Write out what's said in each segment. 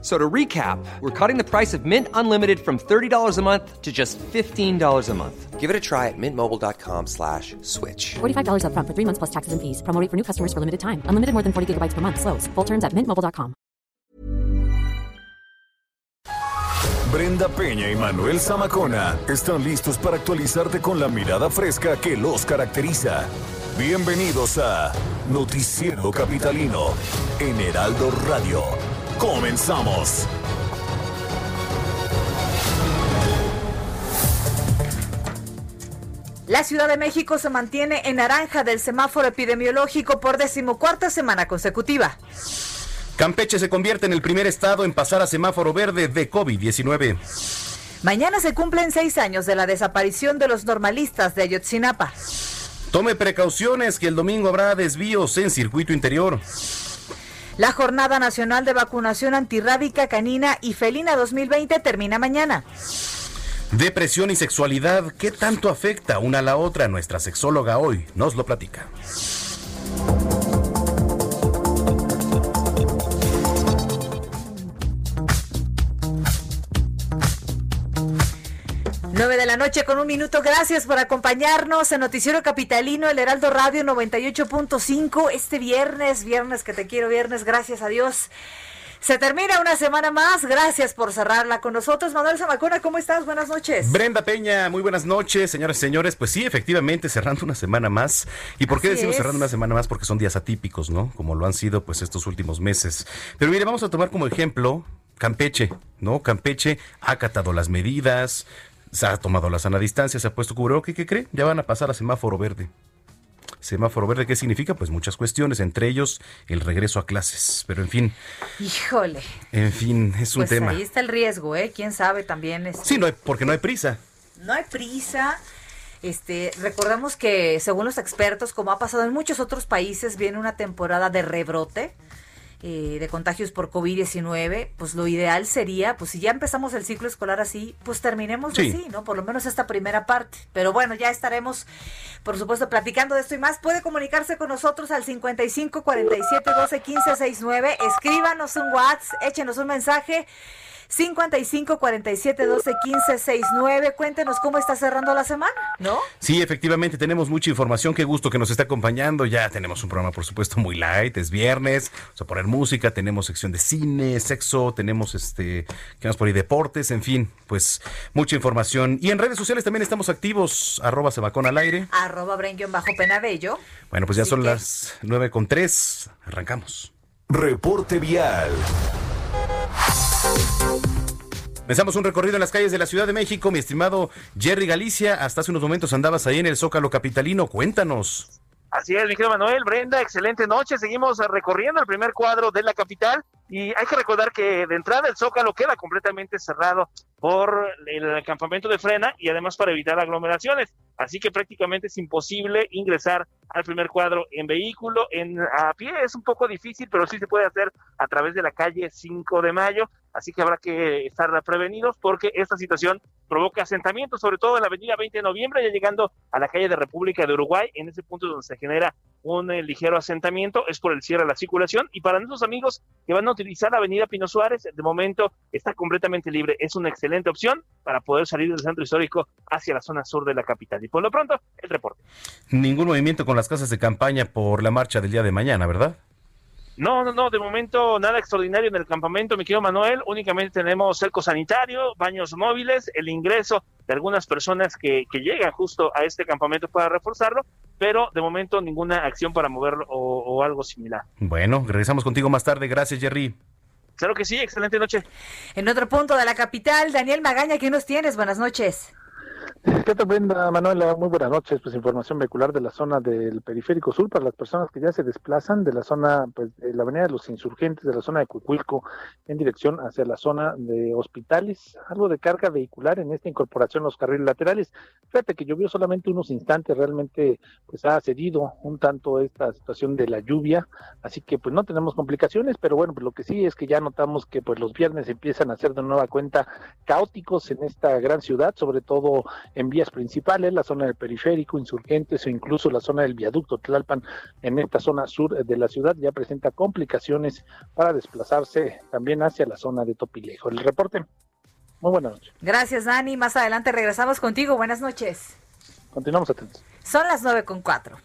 So to recap, we're cutting the price of Mint Unlimited from $30 a month to just $15 a month. Give it a try at mintmobile.com slash switch. $45 up front for three months plus taxes and fees. Promo rate for new customers for limited time. Unlimited more than 40 gigabytes per month. Slows. Full terms at mintmobile.com. Brenda Peña y Manuel Zamacona están listos para actualizarte con la mirada fresca que los caracteriza. Bienvenidos a Noticiero Capitalino en Heraldo Radio. Comenzamos. La Ciudad de México se mantiene en naranja del semáforo epidemiológico por decimocuarta semana consecutiva. Campeche se convierte en el primer estado en pasar a semáforo verde de COVID-19. Mañana se cumplen seis años de la desaparición de los normalistas de Ayotzinapa. Tome precauciones que el domingo habrá desvíos en circuito interior. La Jornada Nacional de Vacunación Antirrábica Canina y Felina 2020 termina mañana. Depresión y sexualidad, ¿qué tanto afecta una a la otra? Nuestra sexóloga hoy nos lo platica. 9 de la noche con un minuto. Gracias por acompañarnos en Noticiero Capitalino, el Heraldo Radio 98.5. Este viernes, viernes que te quiero, viernes, gracias a Dios. Se termina una semana más. Gracias por cerrarla con nosotros. Manuel Zamacona, ¿cómo estás? Buenas noches. Brenda Peña, muy buenas noches, señoras y señores. Pues sí, efectivamente, cerrando una semana más. ¿Y por qué Así decimos es. cerrando una semana más? Porque son días atípicos, ¿no? Como lo han sido pues estos últimos meses. Pero mire, vamos a tomar como ejemplo Campeche, ¿no? Campeche ha acatado las medidas, se ha tomado la sana distancia, se ha puesto cubrebocas. ¿Qué cree? Ya van a pasar a semáforo verde. Semáforo verde, ¿qué significa? Pues muchas cuestiones, entre ellos el regreso a clases. Pero en fin, Híjole. en fin, es un Pues tema. ahí está el riesgo, ¿eh? Quién sabe también. este, Sí, no hay, porque no hay prisa. No hay prisa. Este, recordamos que según los expertos, como ha pasado en muchos otros países, viene una temporada de rebrote eh, de contagios por COVID-19. Pues lo ideal sería, pues si ya empezamos el ciclo escolar así, pues terminemos Sí. así, ¿no? Por lo menos esta primera parte. Pero bueno, ya estaremos, por supuesto, platicando de esto y más. Puede comunicarse con nosotros al 55 47 12 15 69. Escríbanos un WhatsApp, échenos un mensaje. 55 47 12 15 69. Cuéntenos cómo está cerrando la semana, ¿no? Sí, efectivamente, tenemos mucha información. Qué gusto que nos esté acompañando. Ya tenemos un programa, por supuesto, muy light. Es viernes. Vamos a poner música. Tenemos sección de cine, sexo. Tenemos este, ¿qué más por ahí? Deportes. En fin, pues mucha información. Y en redes sociales también estamos activos. Arroba Sebacón al aire. Arroba Brenguión bajo Penabello. Bueno, pues ya Así son que- las nueve con tres. Arrancamos. Reporte vial. Comenzamos un recorrido en las calles de la Ciudad de México. Mi estimado Jerry Galicia, hasta hace unos momentos andabas ahí en el Zócalo Capitalino. Cuéntanos. Así es, mi querido Manuel, Brenda, excelente noche. Seguimos recorriendo el primer cuadro de la capital y hay que recordar que de entrada el Zócalo queda completamente cerrado por el campamento de frena y además para evitar aglomeraciones. Así que prácticamente es imposible ingresar al primer cuadro en vehículo, en a pie es un poco difícil, pero sí se puede hacer a través de la calle 5 de mayo. Así que habrá que estar prevenidos porque esta situación provoca asentamientos, sobre todo en la avenida 20 de noviembre, ya llegando a la calle de República de Uruguay, en ese punto donde se genera un eh, ligero asentamiento, es por el cierre de la circulación. Y para nuestros amigos que van a utilizar la avenida Pino Suárez, de momento está completamente libre. Es una excelente opción para poder salir del centro histórico hacia la zona sur de la capital. Y por lo pronto, el reporte. Ningún movimiento con las casas de campaña por la marcha del día de mañana, ¿verdad? No, no, no, de momento nada extraordinario en el campamento, mi querido Manuel. Únicamente tenemos cerco sanitario, baños móviles, el ingreso de algunas personas que, que llegan justo a este campamento para reforzarlo, pero de momento ninguna acción para moverlo o, o algo similar. Bueno, regresamos contigo más tarde. Gracias, Jerry. Claro que sí, excelente noche. En otro punto de la capital, Daniel Magaña, ¿qué nos tienes? Buenas noches. ¿Qué tal, Brenda Manuela? Muy buenas noches. Pues información vehicular de la zona del periférico sur para las personas que ya se desplazan de la zona, pues de la avenida de los insurgentes, de la zona de Cuicuilco, en dirección hacia la zona de hospitales. Algo de carga vehicular en esta incorporación los carriles laterales. Fíjate que llovió solamente unos instantes, realmente pues ha cedido un tanto esta situación de la lluvia, así que pues no tenemos complicaciones, pero bueno, pues lo que sí es que ya notamos que pues los viernes empiezan a ser de nueva cuenta caóticos en esta gran ciudad, sobre todo en vías principales, la zona del periférico, insurgentes o incluso la zona del viaducto Tlalpan en esta zona sur de la ciudad ya presenta complicaciones para desplazarse también hacia la zona de Topilejo. El reporte. Muy buenas noches. Gracias, Dani. Más adelante regresamos contigo. Buenas noches. Continuamos atentos. Son las nueve con cuatro.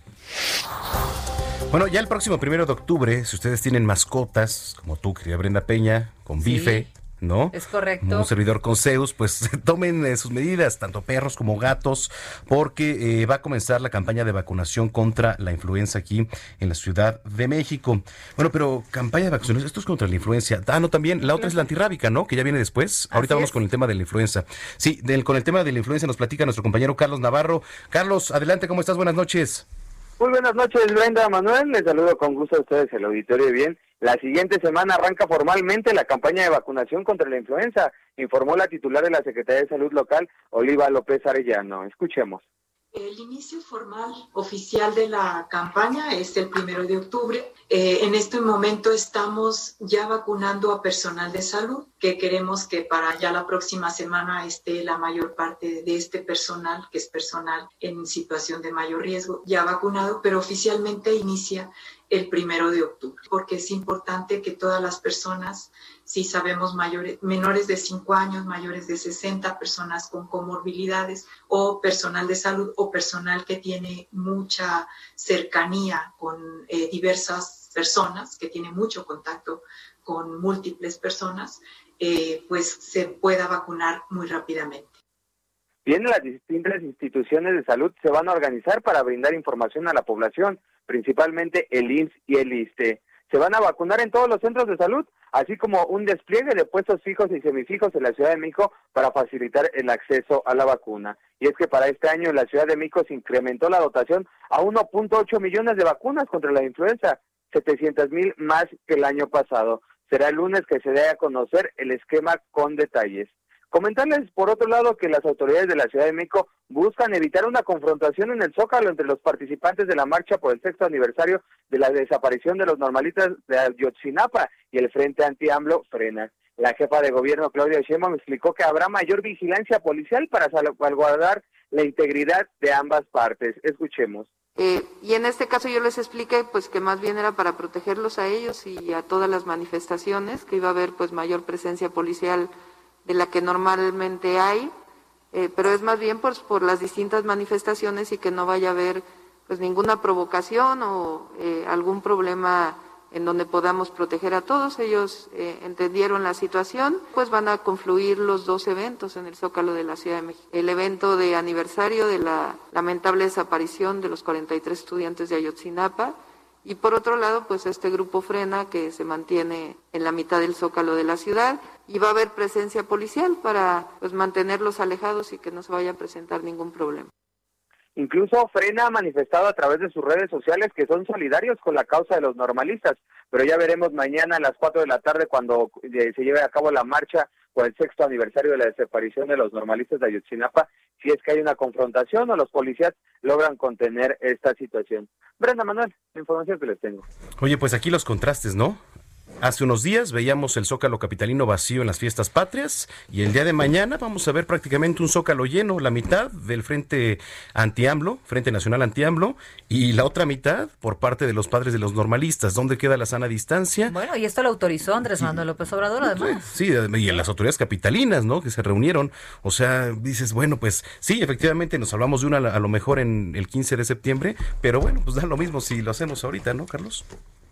Bueno, ya el próximo primero de octubre, si ustedes tienen mascotas, como tú, querida Brenda Peña, con Sí. bife, ¿no? Es correcto. Un servidor con Zeus, pues tomen eh, sus medidas, tanto perros como gatos, porque eh, va a comenzar la campaña de vacunación contra la influenza aquí en la Ciudad de México. Bueno, pero campaña de vacunación, esto es contra la influencia. Ah, no, también, la otra es la antirrábica, ¿no? Que ya viene después. Ahorita vamos es. con el tema de la influenza. Sí, del, con el tema de la influenza nos platica nuestro compañero Carlos Navarro. Carlos, adelante, ¿cómo estás? Buenas noches. Muy buenas noches, Brenda Manuel. Les saludo con gusto a ustedes, el auditorio bien. La siguiente semana arranca formalmente la campaña de vacunación contra la influenza, informó la titular de la Secretaría de Salud local, Oliva López Arellano. Escuchemos. El inicio formal oficial de la campaña es el primero de octubre. Eh, en este momento estamos ya vacunando a personal de salud, que queremos que para ya la próxima semana esté la mayor parte de este personal, que es personal en situación de mayor riesgo, ya vacunado, pero oficialmente inicia el primero de octubre, porque es importante que todas las personas, si sabemos mayores, menores de 5 años, mayores de 60, personas con comorbilidades o personal de salud o personal que tiene mucha cercanía con eh, diversas personas, que tiene mucho contacto con múltiples personas, eh, pues se pueda vacunar muy rápidamente. Bien, las distintas instituciones de salud se van a organizar para brindar información a la población, principalmente el IMSS y el ISTE. Se van a vacunar en todos los centros de salud, así como un despliegue de puestos fijos y semifijos en la Ciudad de México para facilitar el acceso a la vacuna. Y es que para este año la Ciudad de México se incrementó la dotación a 1.8 millones de vacunas contra la influenza, 700 mil más que el año pasado. Será el lunes que se dé a conocer el esquema con detalles. Comentarles, por otro lado, que las autoridades de la Ciudad de México buscan evitar una confrontación en el Zócalo entre los participantes de la marcha por el sexto aniversario de la desaparición de los normalistas de Ayotzinapa y el Frente Anti-AMLO frena. La jefa de gobierno, Claudia Sheinbaum, explicó que habrá mayor vigilancia policial para salvaguardar la integridad de ambas partes. Escuchemos. Eh, y en este caso yo les expliqué pues que más bien era para protegerlos a ellos y a todas las manifestaciones, que iba a haber pues mayor presencia policial de la que normalmente hay, eh, pero es más bien pues, por las distintas manifestaciones y que no vaya a haber pues ninguna provocación o eh, algún problema en donde podamos proteger a todos. Ellos eh, entendieron la situación, pues van a confluir los dos eventos en el Zócalo de la Ciudad de México. El evento de aniversario de la lamentable desaparición de los 43 estudiantes de Ayotzinapa y por otro lado, pues este grupo frena que se mantiene en la mitad del Zócalo de la ciudad y va a haber presencia policial para pues mantenerlos alejados y que no se vaya a presentar ningún problema. Incluso Frena ha manifestado a través de sus redes sociales que son solidarios con la causa de los normalistas, pero ya veremos mañana a las 4 de la tarde cuando eh, se lleve a cabo la marcha por el sexto aniversario de la desaparición de los normalistas de Ayotzinapa, si es que hay una confrontación o los policías logran contener esta situación. Brenda Manuel, la información que les tengo. Oye, pues aquí los contrastes, ¿no? Hace unos días veíamos el Zócalo Capitalino vacío en las fiestas patrias y el día de mañana vamos a ver prácticamente un Zócalo lleno, la mitad del Frente Anti-AMLO, Frente Nacional Anti-AMLO, y la otra mitad por parte de los padres de los normalistas. ¿Dónde queda la sana distancia? Bueno, y esto lo autorizó Andrés Manuel López Obrador, además. Sí, y en las autoridades capitalinas, ¿no? Que se reunieron. O sea, dices, bueno, pues sí, efectivamente nos hablamos de una a lo mejor en el 15 de septiembre, pero bueno, pues da lo mismo si lo hacemos ahorita, ¿no, Carlos?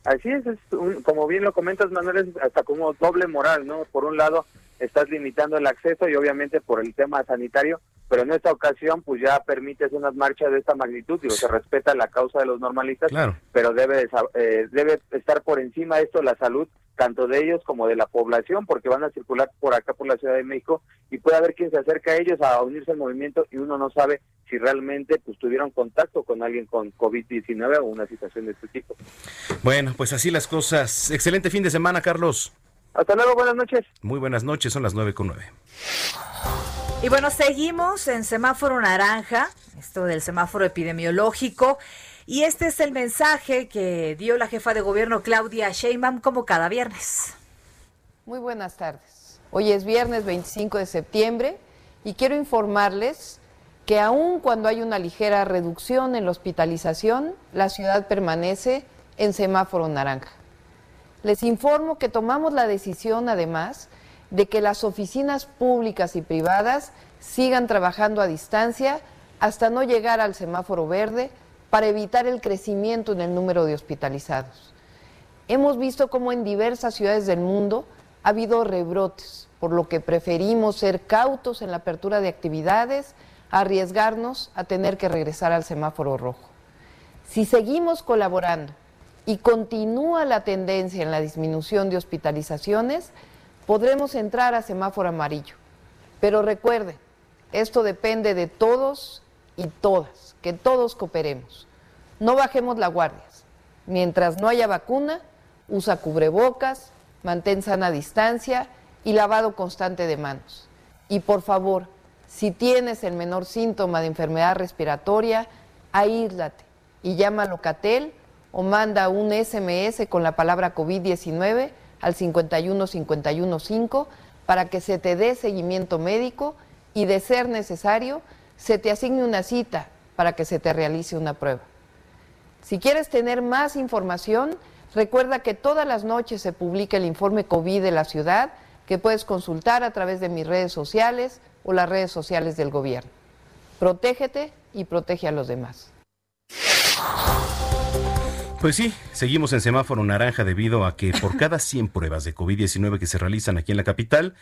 Así es, es un- como bien lo comentas, Manuel, es hasta como doble moral, ¿no? Por un lado, estás limitando el acceso y obviamente por el tema sanitario, pero en esta ocasión pues ya permite hacer unas marchas de esta magnitud, digo, se respeta la causa de los normalistas, Claro. pero debe, eh, debe estar por encima de esto la salud tanto de ellos como de la población, porque van a circular por acá por la Ciudad de México y puede haber quien se acerca a ellos a unirse al movimiento y uno no sabe si realmente pues tuvieron contacto con alguien con COVID-19 o una situación de este tipo. Bueno, pues así las cosas. Excelente fin de semana, Carlos. Hasta luego, buenas noches. Muy buenas noches, son las nueve con nueve. Y bueno, seguimos en semáforo naranja, esto del semáforo epidemiológico. Y este es el mensaje que dio la jefa de gobierno Claudia Sheinbaum como cada viernes. Muy buenas tardes. Hoy es viernes 25 de septiembre y quiero informarles que aun cuando hay una ligera reducción en la hospitalización, la ciudad permanece en semáforo naranja. Les informo que tomamos la decisión, además, de que las oficinas públicas y privadas sigan trabajando a distancia hasta no llegar al semáforo verde para evitar el crecimiento en el número de hospitalizados. Hemos visto cómo en diversas ciudades del mundo ha habido rebrotes, por lo que preferimos ser cautos en la apertura de actividades, arriesgarnos a tener que regresar al semáforo rojo. Si seguimos colaborando y continúa la tendencia en la disminución de hospitalizaciones, podremos entrar a semáforo amarillo. Pero recuerden, esto depende de todos y todas, que todos cooperemos. No bajemos la guardia. Mientras no haya vacuna, usa cubrebocas, mantén sana distancia y lavado constante de manos. Y por favor, si tienes el menor síntoma de enfermedad respiratoria, aíslate y llama a Locatel o manda un SMS con la palabra COVID-19 al 51515 para que se te dé seguimiento médico y de ser necesario, se te asigne una cita para que se te realice una prueba. Si quieres tener más información, recuerda que todas las noches se publica el informe COVID de la ciudad que puedes consultar a través de mis redes sociales o las redes sociales del gobierno. Protégete y protege a los demás. Pues sí, seguimos en semáforo naranja debido a que por cada 100 pruebas de COVID-19 que se realizan aquí en la capital,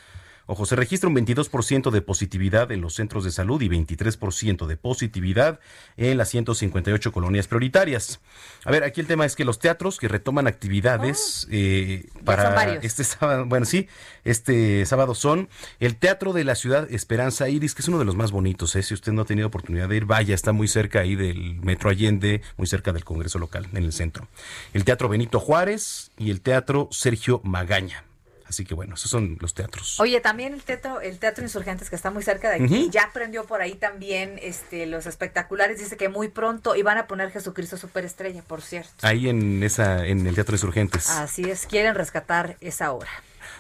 ojo, se registra un 22% de positividad en los centros de salud y 23% de positividad en las 158 colonias prioritarias. A ver, aquí el tema es que los teatros que retoman actividades eh, son para este sábado, bueno, sí, este sábado son el Teatro de la Ciudad Esperanza Iris, que es uno de los más bonitos, ¿eh? si usted no ha tenido oportunidad de ir, vaya, está muy cerca ahí del Metro Allende, muy cerca del Congreso local, en el centro. El Teatro Benito Juárez y el Teatro Sergio Magaña. Así que bueno, esos son los teatros. Oye, también el teatro, el teatro Insurgentes que está muy cerca de aquí, ya prendió por ahí también este los espectaculares, dice que muy pronto iban a poner Jesucristo Superestrella, por cierto. Ahí en esa, en el Teatro Insurgentes. Así es, quieren rescatar esa hora.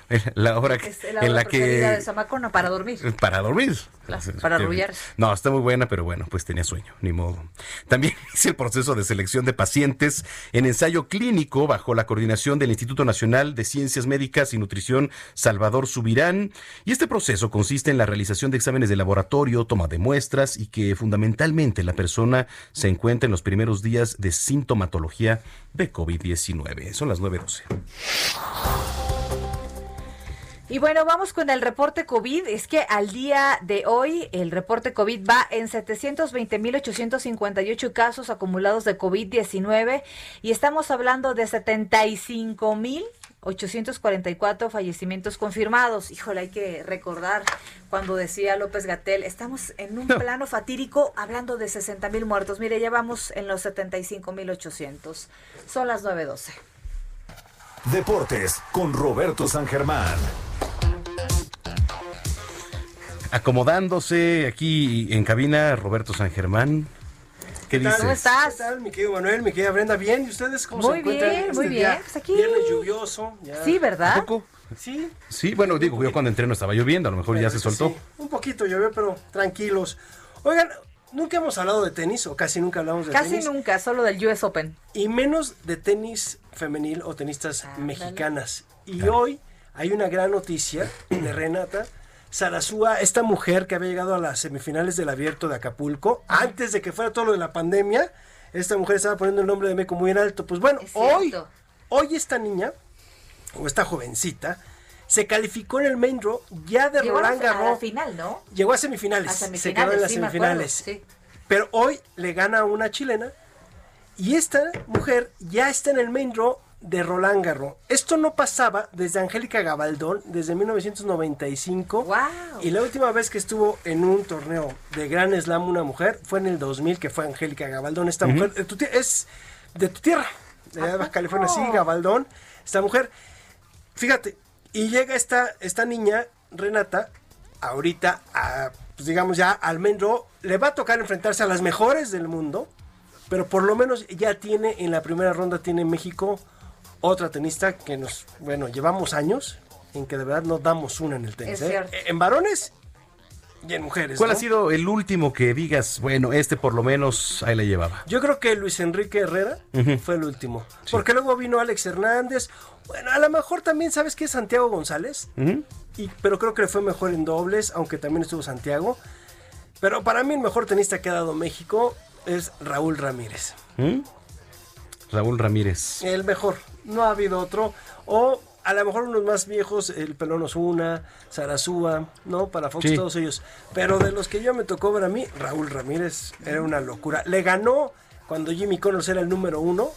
La hora que, Es la en la preferida de que Zamacona para dormir. Para dormir. Claro, para que- arrullarse. No, está muy buena, pero bueno, pues tenía sueño, ni modo. También hice el proceso de selección de pacientes en ensayo clínico bajo la coordinación del Instituto Nacional de Ciencias Médicas y Nutrición Salvador Subirán. Y este proceso consiste en la realización de exámenes de laboratorio, toma de muestras y que fundamentalmente la persona se encuentra en los primeros días de sintomatología de COVID-19. Son las 9.12. Y bueno, vamos con el reporte COVID. Es que al día de hoy el reporte COVID va en 720.858 casos acumulados de COVID-19 y estamos hablando de 75.844 fallecimientos confirmados. Híjole, hay que recordar cuando decía López Gatel, estamos en un plano fatídico hablando de 60.000 muertos. Mire, ya vamos en los 75.800. Son las 9.12. Deportes con Roberto San Germán. Acomodándose aquí en cabina, Roberto San Germán. ¿Qué, tal? dices? ¿Cómo estás? ¿Qué tal, mi querido Manuel, mi querida Brenda? ¿Bien? ¿Y ustedes cómo Muy se encuentran? bien, muy este bien. día? Pues aquí- Viernes lluvioso. ya. Sí, ¿verdad? ¿A poco? Sí. Sí, bueno, digo, yo cuando entré no estaba lloviendo, a lo mejor ya se soltó. sí, un poquito llovió, pero tranquilos. Oigan, nunca hemos hablado de tenis, o casi nunca hablamos de Casi tenis. nunca, solo del US Open. Y menos de tenis femenil o tenistas Ah, mexicanas. Y hoy hay una gran noticia de Renata Sarazúa, esta mujer que había llegado a las semifinales del abierto de Acapulco, antes de que fuera todo lo de la pandemia, esta mujer estaba poniendo el nombre de México muy en alto. Pues bueno, Es hoy, hoy esta niña, o esta jovencita, se calificó en el main draw ya de Llegó a la- Roland a la Garros. final, ¿no? Llegó a semifinales. A Se semifinales, quedó en las sí, me acuerdo, semifinales. sí. Pero hoy le gana a una chilena y esta mujer ya está en el main draw de Roland Garros. Esto no pasaba desde Angélica Gabaldón, desde 1995. Y la última vez que estuvo en un torneo de Gran Slam una mujer fue en el 2000, que fue Angélica Gabaldón. Esta mujer de tu tie- es de tu tierra, de Baja California, sí, Gabaldón. Esta mujer, fíjate, y llega esta, esta niña, Renata, ahorita, a, pues digamos ya al draw, le va a tocar enfrentarse a las mejores del mundo, pero por lo menos ya tiene en la primera ronda, tiene México otra tenista que nos, bueno, llevamos años en que de verdad no damos una en el tenis. Es ¿eh? cierto. En varones y en mujeres. ¿Cuál ¿no? ha sido el último que digas, bueno, este por lo menos ahí la llevaba? Yo creo que Luis Enrique Herrera fue el último. Porque luego vino Alex Hernández. Bueno, a lo mejor también sabes que es Santiago González. Y, pero creo que le fue mejor en dobles, aunque también estuvo Santiago. Pero para mí el mejor tenista que ha dado México es Raúl Ramírez. ¿Mm? Raúl Ramírez. El mejor. No ha habido otro. O a lo mejor unos más viejos, el Pelón Osuna, Sarazúa, ¿no? Para Fox, Sí. todos ellos. Pero de los que yo me tocó ver a mí, Raúl Ramírez era una locura. Le ganó cuando Jimmy Connors era el número uno.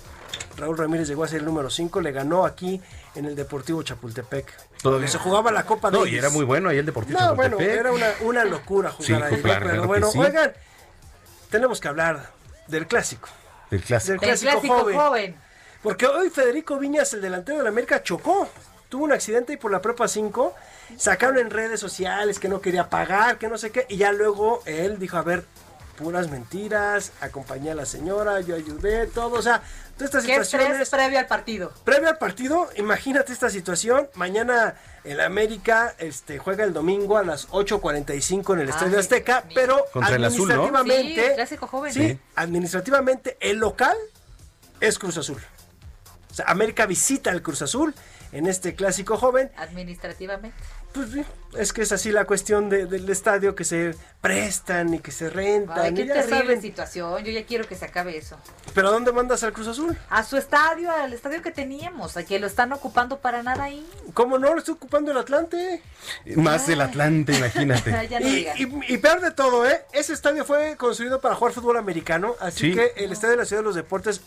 Raúl Ramírez llegó a ser el número 5, le ganó aquí en el Deportivo Chapultepec. Todavía. Se jugaba la Copa No, Davis. y era muy bueno ahí el Deportivo No, bueno, era una, una locura jugar Sí, ahí. ¿no? claro, Pero claro bueno, sí. oigan, tenemos que hablar del clásico. Del clásico. Del clásico, joven. Porque hoy Federico Viñas, el delantero de la América, chocó. Tuvo un accidente y por la prepa 5 sacaron en redes sociales que no quería pagar, que no sé qué. Y ya luego él dijo, a ver, puras mentiras, acompañé a la señora, yo ayudé, todo. O sea, todas estas ¿Qué situaciones... previo al partido? Previo al partido, imagínate esta situación. Mañana el América este, juega el domingo a las 8.45 en el Estadio Azteca, pero Contra el Azul, ¿no? administrativamente, Sí, clásico joven. sí, administrativamente el local es Cruz Azul. O sea, América visita al Cruz Azul en este clásico joven. Administrativamente. Pues es que es así la cuestión de- del estadio que se prestan y que se rentan. Ay, qué y ya terrible saben. situación. Yo ya quiero que se acabe eso. ¿Pero a dónde mandas al Cruz Azul? A su estadio, al estadio que teníamos, a que lo están ocupando para nada ahí. ¿Cómo no? Lo estoy ocupando el Atlante. Más del Atlante, imagínate. ya no Y, digan. y- y peor de todo, ¿eh? Ese estadio fue construido para jugar fútbol americano, así Sí. que el estadio de la Ciudad de los Deportes,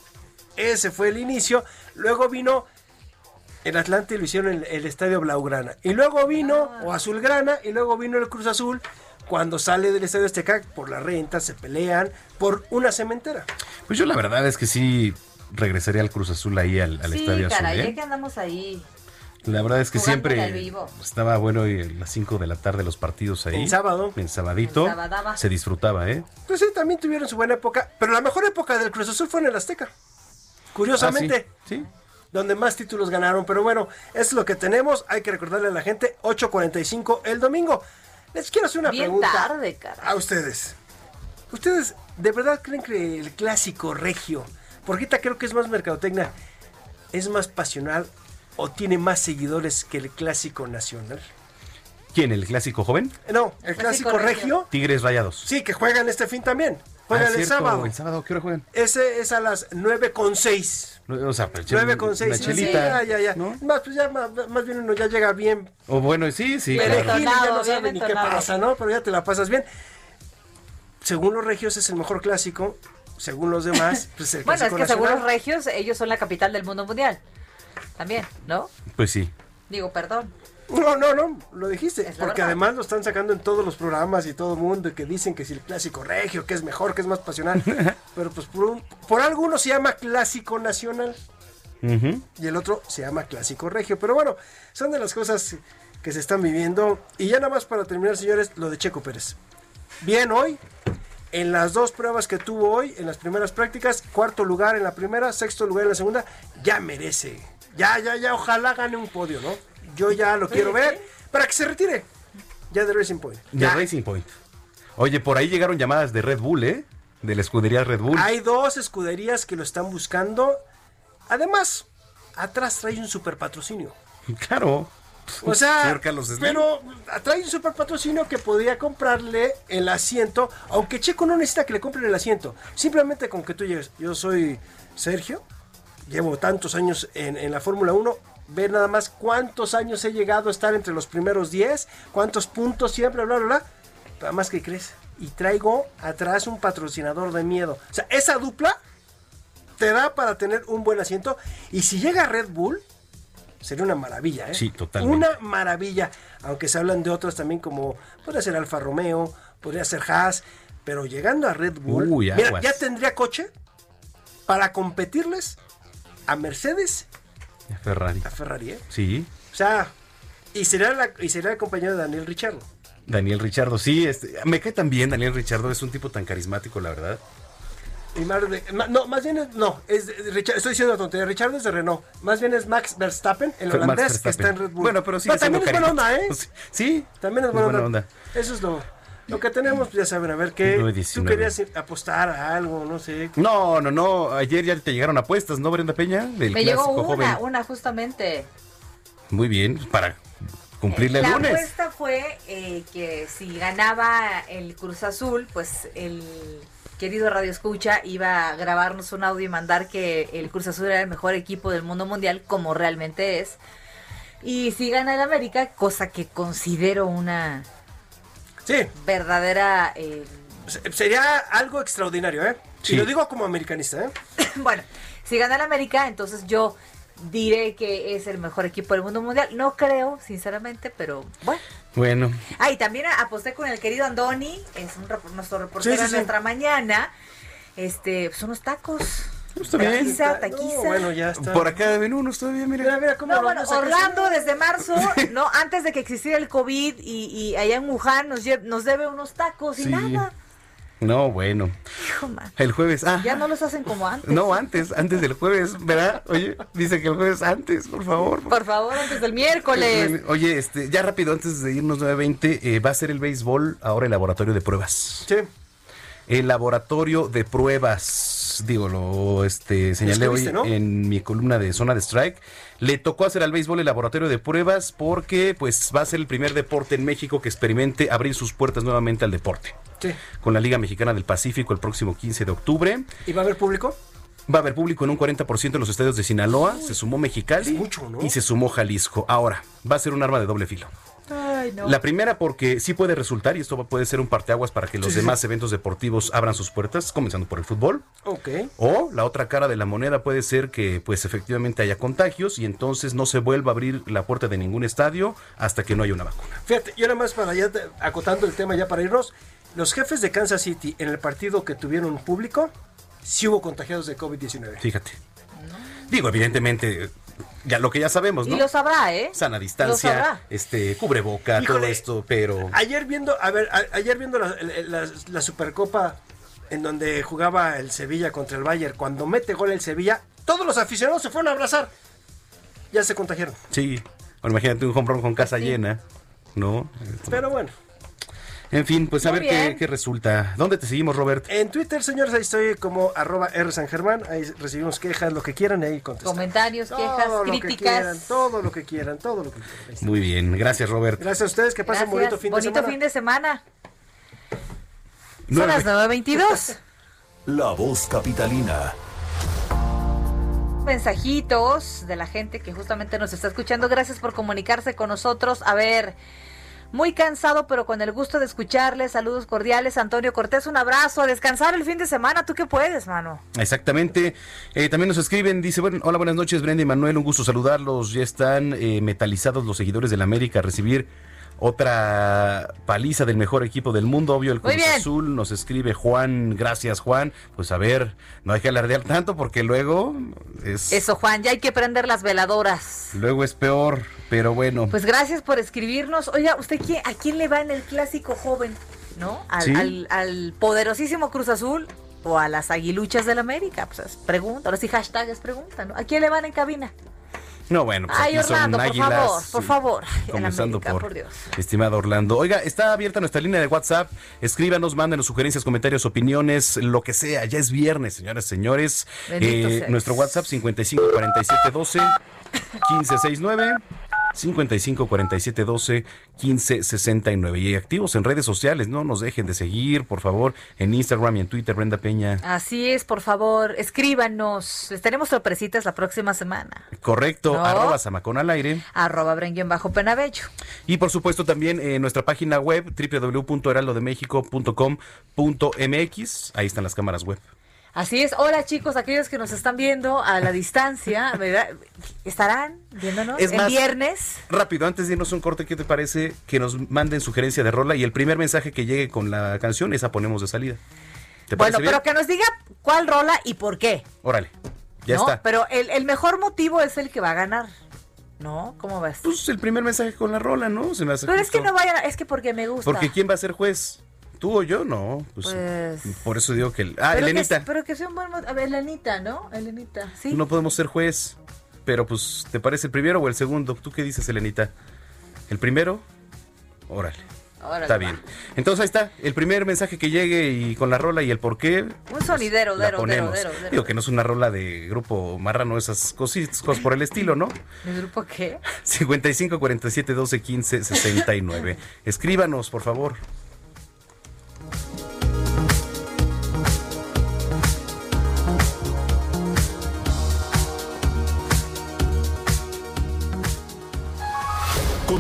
ese fue el inicio. Luego vino el Atlante y lo hicieron el, el estadio Blaugrana. Y luego vino, Ah. o Azulgrana, y luego vino el Cruz Azul. Cuando sale del estadio Azteca, por la renta, se pelean por una cementera. Pues yo la verdad es que sí regresaría al Cruz Azul ahí al, al sí, Estadio Azul. caray, ¿eh? ya que andamos ahí. La verdad es que en siempre estaba bueno y a las 5 de la tarde los partidos ahí. En sábado. En sabadito. En sabadaba. Se disfrutaba, ¿eh? Pues sí, también tuvieron su buena época, pero la mejor época del Cruz Azul fue en el Azteca. Curiosamente. Ah, sí, sí. Donde más títulos ganaron, pero bueno, eso es lo que tenemos. Hay que recordarle a la gente, 8.45 el domingo. Les quiero hacer una Bien pregunta tarde, a ustedes. ¿Ustedes de verdad creen que el clásico regio, porque ahorita creo que es más mercadotecnia, es más pasional o tiene más seguidores que el clásico nacional? ¿Quién? ¿El clásico joven? No, el clásico, Clásico regio. regio. Tigres Rayados. Sí, que juegan este fin también. Juegan Ah, el cierto, sábado. El sábado, ¿qué hora juegan? Ese es a las 9 con 6. No, O sea, pero 9 con 6. una chelita. ya, ya, ya. ¿no? Más, pues ya, más, más bien uno ya llega bien O bueno, sí, sí. Claro. ya no bien sabe ni qué pasa, ¿no? Pero ya te la pasas bien. Según los regios es el mejor clásico. Según los demás, pues el Bueno, es que según los regios, ellos son la capital del mundo mundial. También, ¿no? Pues sí. Digo, perdón. No, no, no, lo dijiste. Es Porque verdad. además lo están sacando en todos los programas y todo el mundo y que dicen que si el clásico regio, que es mejor, que es más pasional. Pero pues por, un- por algo uno se llama clásico nacional. Y el otro se llama Clásico Regio. Pero bueno, son de las cosas que se están viviendo. Y ya nada más para terminar, señores, lo de Checo Pérez. Bien hoy, en las dos pruebas que tuvo hoy, en las primeras prácticas, cuarto lugar en la primera, sexto lugar en la segunda, ya merece. Ya, ya, ya, ojalá gane un podio, ¿no? Yo ya lo quiero ver para que se retire. Ya de Racing Point. De Ya. Racing Point. Oye, por ahí llegaron llamadas de Red Bull, ¿eh? De la escudería Red Bull. Hay dos escuderías que lo están buscando. Además, atrás trae un super patrocinio. Claro. O sea, Señor Carlos Slim. pero trae un super patrocinio que podría comprarle el asiento, aunque Checo no necesita que le compren el asiento. Simplemente con que tú llegues, yo soy Sergio, llevo tantos años en, en la Fórmula 1, ver nada más cuántos años he llegado a estar entre los primeros 10, cuántos puntos siempre, bla, bla, bla. Nada más que crees. Y traigo atrás un patrocinador de miedo. O sea, esa dupla te da para tener un buen asiento. Y si llega Red Bull, sería una maravilla, ¿eh? Sí, totalmente. Una maravilla. Aunque se hablan de otros también como podría ser Alfa Romeo, podría ser Haas. Pero llegando a Red Bull, Uy, mira, ya tendría coche para competirles a Mercedes Ferrari. a Ferrari, ¿eh? Sí. O sea, y será, la, y será el compañero de Daniel Richardo. Daniel Richardo, sí, este, me cae tan bien Daniel Richardo, es un tipo tan carismático, la verdad. Y más de- ma- no, más bien es, no, es Richard- estoy diciendo una tontería, Richardo es de Renault. Más bien es Max Verstappen, el Max holandés que está en Red Bull. Bueno, pero sigue también es buena onda, ¿eh? Sí, También es es buena, buena onda. onda. Eso es lo, lo que tenemos, pues, ya saben, a ver qué. 9.19. Tú querías ir- apostar a algo, no sé. No, no, no, ayer ya te llegaron apuestas, ¿no, Brenda Peña? Del Me llegó clásico una, joven. una justamente. Muy bien, para cumplirle el La lunes. apuesta fue eh, que si ganaba el Cruz Azul, pues el querido Radio Escucha iba a grabarnos un audio y mandar que el Cruz Azul era el mejor equipo del mundo mundial, como realmente es. Y si gana el América, cosa que considero una Sí, verdadera... eh, se- sería algo extraordinario, ¿eh? Sí. Y lo digo como americanista, ¿eh? bueno, si gana el América, entonces yo diré que es el mejor equipo del mundo mundial. No creo, sinceramente, pero bueno. Bueno, Ah, y también aposté con el querido Andoni, es un rep- nuestro reportero Sí, sí, de nuestra mañana. Este, pues unos tacos. Está bien. Taquiza, No, taquiza. bueno, ya está. Por acá ven unos todavía, Mira, mira. mira cómo No, bueno, Orlando desde marzo, no, antes de que existiera el COVID y, y allá en Wuhan nos, nos debe unos tacos y Sí. nada. No, bueno. Hijo, man. El jueves, ah. Ya no los hacen como antes. No, antes, antes del jueves, ¿verdad? Oye, dice que el jueves antes, por favor. Por favor, antes del miércoles. Oye, este, ya rápido, antes de irnos 9.20, eh, va a ser el béisbol ahora el laboratorio de pruebas. Sí. El laboratorio de pruebas, digo, lo este, señalé hoy en mi columna de Zona de Strike. Le tocó hacer al béisbol el laboratorio de pruebas porque pues va a ser el primer deporte en México que experimente abrir sus puertas nuevamente al deporte. Sí. Con la Liga Mexicana del Pacífico el próximo 15 de octubre. ¿Y va a haber público? Va a haber público en un 40% en los estadios de Sinaloa, se sumó Mexicali es mucho, ¿no? y se sumó Jalisco. Ahora, va a ser un arma de doble filo. Ay, no. La primera porque sí puede resultar, y esto puede ser un parteaguas para que los Sí, sí, demás eventos deportivos abran sus puertas, comenzando por el fútbol. Ok. O la otra cara de la moneda puede ser que pues efectivamente haya contagios y entonces no se vuelva a abrir la puerta de ningún estadio hasta que no haya una vacuna. Fíjate, yo nada más para ya acotando el tema ya para irnos, los jefes de Kansas City en el partido que tuvieron público, sí hubo contagiados de COVID-19. Fíjate. Digo, evidentemente, ya lo que ya sabemos, ¿no? Y lo sabrá, ¿eh? Sana Lo distancia, sabrá. este, cubreboca, todo esto, pero... Ayer viendo, a ver, a- ayer viendo la, la- la Supercopa en donde jugaba el Sevilla contra el Bayern, cuando mete gol el Sevilla, todos los aficionados se fueron a abrazar. Ya se contagiaron. Sí, bueno, imagínate un home run con casa Sí. llena, ¿no? Pero bueno, En fin, pues a Muy ver qué, resulta. ¿Dónde te seguimos, Robert? en Twitter, señores, ahí estoy como arroba R San Germán, ahí recibimos quejas, lo que quieran, y ahí contestamos. Comentarios, quejas, Todo lo que críticas. quieran, todo lo que quieran, todo lo que quieran. Muy bien, gracias, Robert. Gracias a ustedes, que pasen Gracias. bonito fin de semana. fin de semana. Son Nueve- las 9.22. La voz capitalina. mensajitos de la gente que justamente nos está escuchando. Gracias por comunicarse con nosotros. A ver, muy cansado, pero con el gusto de escucharles. Saludos cordiales. Antonio Cortés, un abrazo. A descansar el fin de semana. ¿Tú qué puedes, mano? Exactamente. Eh, también nos escriben, dice, bueno, hola, buenas noches, Brenda y Manuel, un gusto saludarlos. Ya están eh, metalizados los seguidores del América a recibir otra paliza del mejor equipo del mundo, obvio, el Cruz. Azul. Nos escribe Juan, gracias Juan. Pues a ver, no hay que alardear tanto porque luego es, Eso, Juan, ya hay que prender las veladoras. luego es peor, pero bueno. Pues gracias por escribirnos. Oiga, ¿usted quién, a quién le va en el clásico joven? ¿No? Al, Sí. al, al poderosísimo Cruz Azul o a las aguiluchas del América. Pues es pregunta. Ahora sí, hashtag es pregunta, ¿no? ¿A quién le van en cabina? No, bueno, pues Ay, aquí son Orlando, por águilas, favor, por favor. En Comenzando América, por, por Dios. estimado Orlando. Oiga, está abierta nuestra línea de WhatsApp. Escríbanos, mándenos sugerencias, comentarios, opiniones, lo que sea. Ya es viernes, señoras y señores. Eh, nuestro WhatsApp 554712 1569. 55 47 12 15 69. Y activos en redes sociales, no nos dejen de seguir, por favor, en Instagram y en Twitter, Brenda Peña. Así es, por favor, escríbanos. Les tenemos sorpresitas la próxima semana. Correcto, ¿No? arroba Samacón al aire. Arroba Brenguión bajo Penabello. Y por supuesto también en nuestra página web www.heraldodemexico.com.mx. Ahí están las cámaras web. Así es. Hola chicos, aquellos que nos están viendo a la distancia, ¿verdad? ¿estarán viéndonos Es en más, viernes? Rápido, antes de irnos un corte, ¿qué te parece que nos manden sugerencia de rola y el primer mensaje que llegue con la canción, esa ponemos de salida? ¿Te Bueno, bien? pero que nos diga cuál rola y por qué. Órale, ya ¿no? está. Pero el, el mejor motivo es el que va a ganar. ¿No? ¿Cómo ves? Pues el primer mensaje con la rola, ¿no? Se me hace Pero es que no vayan, es que porque me gusta. Porque ¿quién va a ser juez? ¿Tú o yo? No. Pues, Pues- Por eso digo que... el- Ah, pero Elenita. Que, pero que sea un buen. A ver, Elenita, ¿no? Elenita, sí. No podemos ser juez. Pero pues, ¿te parece el primero o el segundo? ¿Tú qué dices, Elenita? ¿El primero? Órale. Órale, Está va. bien. Entonces ahí está. El primer mensaje que llegue y con la rola y el por qué. Un sonidero, la dero, dero, ponemos. dero, dero. Digo que no es una rola de grupo marrano, esas cositas, cosas por el estilo, ¿no? ¿El grupo qué? 55 47 12 15 69. Escríbanos, por favor.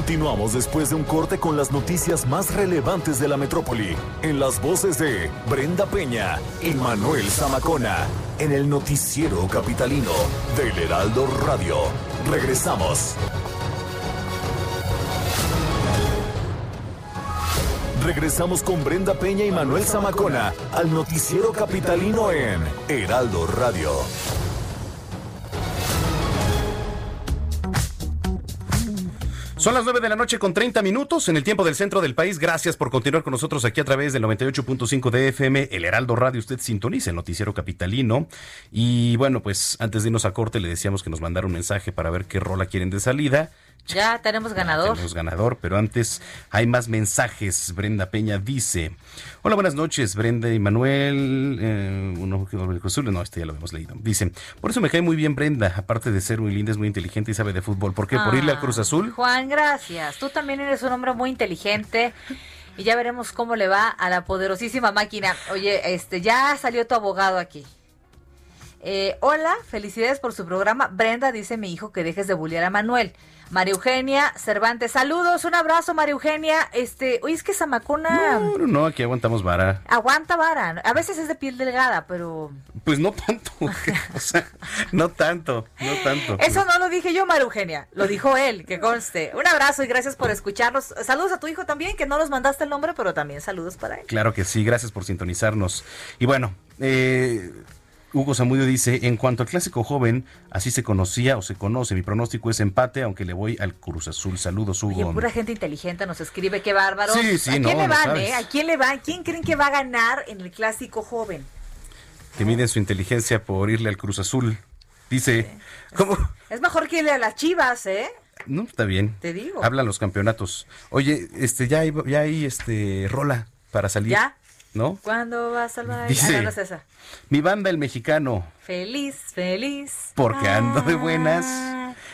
Continuamos después de un corte con las noticias más relevantes de la metrópoli, en las voces de Brenda Peña y Manuel Zamacona, en el noticiero capitalino del Heraldo Radio. Regresamos. Regresamos con Brenda Peña y Manuel Zamacona al noticiero capitalino en Heraldo Radio. Son las 9 de la noche con 30 minutos en el tiempo del centro del país. Gracias por continuar con nosotros aquí a través del 98.5 de FM, el Heraldo Radio. Usted sintoniza el noticiero capitalino. Y bueno, pues antes de irnos a corte le decíamos que nos mandara un mensaje para ver qué rola quieren de salida. Ya tenemos ganador. Tenemos ganador, pero antes hay más mensajes. Brenda Peña dice: Hola, buenas noches, Brenda y Manuel. Eh, uno Azul, no, este ya lo hemos leído. Dice: Por eso me cae muy bien Brenda. Aparte de ser muy linda, es muy inteligente y sabe de fútbol. ¿Por qué? Por irle al Cruz Azul. Juan, gracias. Tú también eres un hombre muy inteligente. Y ya veremos cómo le va a la poderosísima máquina. Oye, este, ya salió tu abogado aquí. Eh, hola, felicidades por su programa. Brenda dice mi hijo que dejes de bullear a Manuel. María Eugenia Cervantes, saludos, un abrazo, María Eugenia. Este, oye, es que Zamacona No, no, no, aquí aguantamos vara. aguanta vara. A veces es de piel delgada, pero Pues no tanto. o sea, no tanto, no tanto. Eso no lo dije yo, María Eugenia, lo dijo él, que conste. Un abrazo y gracias por escucharnos. Saludos a tu hijo también, que no nos mandaste el nombre, pero también saludos para él. Claro que sí, gracias por sintonizarnos. Y bueno, eh, Hugo Zamudio dice, en cuanto al clásico joven, así se conocía o se conoce. Mi pronóstico es empate, aunque le voy al Cruz Azul. Saludos, Oye, Hugo. pura gente inteligente nos escribe, qué bárbaro. Sí, sí, ¿A quién no, le van, eh? ¿A quién le van? ¿Quién creen que va a ganar en el clásico joven? Que miden su inteligencia por irle al Cruz Azul. Dice, ¿cómo? Es mejor que irle a las chivas, ¿eh? No, está bien. Te digo. Hablan los campeonatos. Oye, este, ya hay, ya hay este, rola para salir. ¿Ya? ¿No? ¿Cuándo vas al baile? Dice- Ah, no, no es esa. Mi banda, el mexicano, Feliz, feliz. porque ando de buenas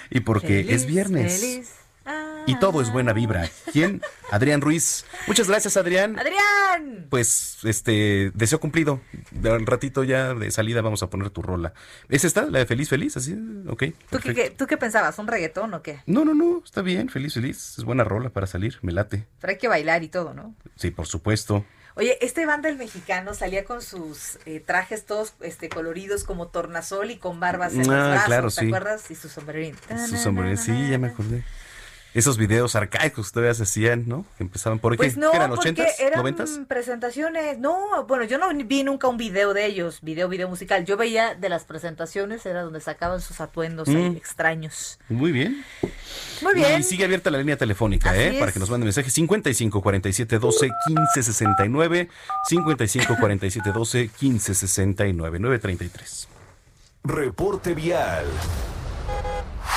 y porque Feliz, es viernes. feliz. Ah. Y todo es buena vibra. ¿Quién? Adrián Ruiz. Muchas gracias, Adrián. Adrián. Pues, este, deseo cumplido. Un ratito ya de salida vamos a poner tu rola. ¿Es esta? ¿La de Feliz Feliz? ¿Así? Ok. ¿Tú qué- ¿Tú qué pensabas? ¿Un reggaetón o qué? No, no, no. Está bien. Feliz Feliz. Es buena rola para salir. Me late. Pero hay que bailar y todo, ¿no? Sí, por supuesto. Oye, este banda el mexicano salía con sus eh, trajes todos este, coloridos como tornasol y con barbas en los Ah, brazos, claro, ¿te sí. acuerdas? Y su sombrerito. Su sombrero. Sí, ya me acordé. Esos videos arcaicos que todavía se hacían, ¿no? Que empezaban por aquí. Pues no, ¿Qué eran? porque ¿80s? eran ¿90s? presentaciones. No, bueno, yo no vi nunca un video de ellos, video, video musical. Yo veía de las presentaciones, era donde sacaban sus atuendos ahí Mm. extraños. Muy bien. Muy bien. Y sigue abierta la línea telefónica, Así ¿eh? Para es. que nos manden mensaje 55 47 12 15 69 55 47 12 15 69 933. Reporte vial.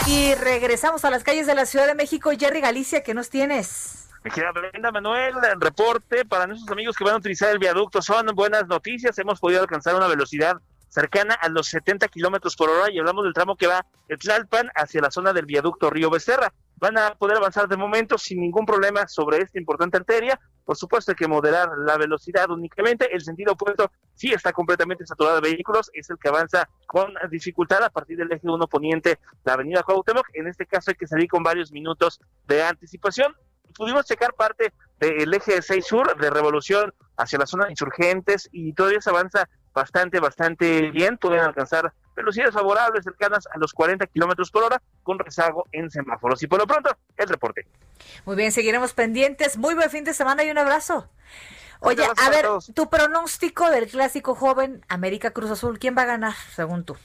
Y regresamos a las calles de la Ciudad de México. Jerry Galicia, ¿qué nos tienes? Mi querida Brenda Manuel, el reporte para nuestros amigos que van a utilizar el viaducto son buenas noticias. Hemos podido alcanzar una velocidad cercana a los 70 kilómetros por hora y hablamos del tramo que va de Tlalpan hacia la zona del viaducto Río Becerra. van a poder avanzar de momento sin ningún problema sobre esta importante arteria. Por supuesto hay que moderar la velocidad únicamente. El sentido opuesto sí está completamente saturado de vehículos, es el que avanza con dificultad a partir del eje 1 poniente, la avenida Cuauhtémoc. En este caso hay que salir con varios minutos de anticipación. Pudimos checar parte del eje 6 sur de Revolución hacia la zona de insurgentes y todavía se avanza bastante, bastante bien. Pueden alcanzar velocidades favorables cercanas a los 40 kilómetros por hora con rezago en semáforos. Y por lo pronto, el reporte. Muy bien, seguiremos pendientes. Muy buen fin de semana y un abrazo. Oye, a ver, tu pronóstico del clásico joven América Cruz Azul, ¿quién va a ganar, según tú?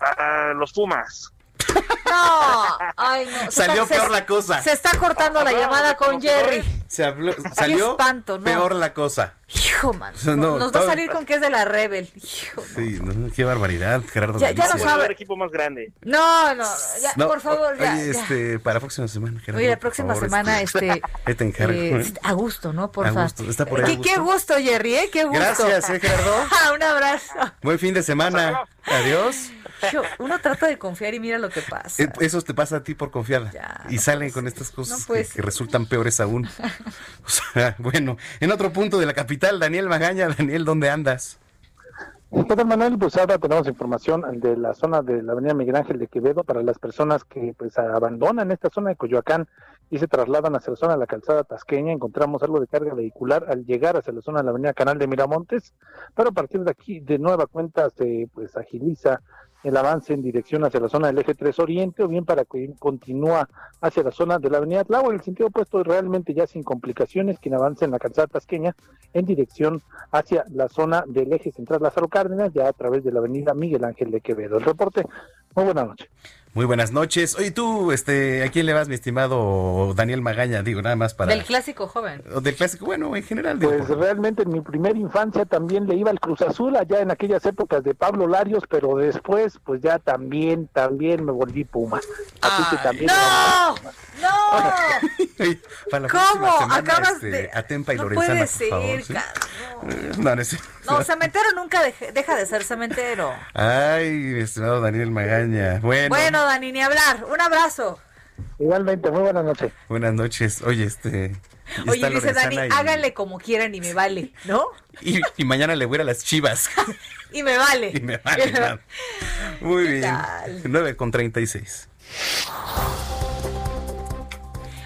Ah, los Pumas. No, ay, no. Salió Se- peor la cosa. Se está cortando la llamada con Jerry. Se habló- salió espanto, ¿no? peor la cosa. Hijo, man. No, Nos va a salir con que es de la Rebel. Hijo. Sí, no, qué barbaridad, Gerardo. Ya- ya sabe. El equipo más grande. No, no, ya, No, por favor, ya. Oye, ya. este, para la próxima semana, Gerardo. Oye, la próxima favor, semana, este. Ahí te encargo. eh, a gusto, ¿no? Por A favor. gusto, está por ahí a Qué, qué gusto, Jerry, ¿eh? Qué gusto. Gracias, ¿eh, Gerardo? Un abrazo. Buen fin de semana. Adiós. Yo- uno trata de confiar y mira lo que pasa. Eh, Eso te pasa a ti por confiada. y salen con estas cosas No que, que resultan peores aún. O sea, bueno, en otro punto de la capital, Daniel Magaña. Daniel, ¿dónde andas? ¿Qué tal, Manuel? Pues ahora tenemos información de la zona de la avenida Miguel Ángel de Quevedo para las personas que pues abandonan esta zona de Coyoacán y se trasladan hacia la zona de la calzada tasqueña. Encontramos algo de carga vehicular al llegar hacia la zona de la avenida Canal de Miramontes, pero a partir de aquí de nueva cuenta se pues agiliza el avance en dirección hacia la zona del eje 3 Oriente o bien para que continúa hacia la zona de la avenida Tláhuac en el sentido opuesto realmente ya sin complicaciones quien avance en la calzada tasqueña en dirección hacia la zona del eje central Lázaro Cárdenas ya a través de la avenida Miguel Ángel de Quevedo. El reporte, muy buena noche. Muy buenas noches. Oye, tú, este, ¿a quién le vas, mi estimado Daniel Magaña? Digo, nada más para... Del clásico joven. o del clásico, bueno, en general. digo, Pues realmente en mi primera infancia también le iba al Cruz Azul allá en aquellas épocas de Pablo Larios, pero después pues ya también, también me volví Puma. Así que también... ¡No! ¡No! para la ¿Cómo? semana, Acabas este, de- a Tempa y No Lorenzana, puede ser, favor. ¿sí? Carlos. No, no. No, cementero nunca deje- deja de ser cementero. Ay, mi estimado Daniel Magaña. Bueno, Bueno, Dani, ni hablar. Un abrazo. Igualmente, muy buenas noches. buenas noches. Oye, este... Oye, dice Dani, y- háganle como quieran y me vale, ¿no? Y, y mañana le voy a ir a las chivas. Y me vale. y me vale. Muy ¿Qué bien. tal? 9 con 36.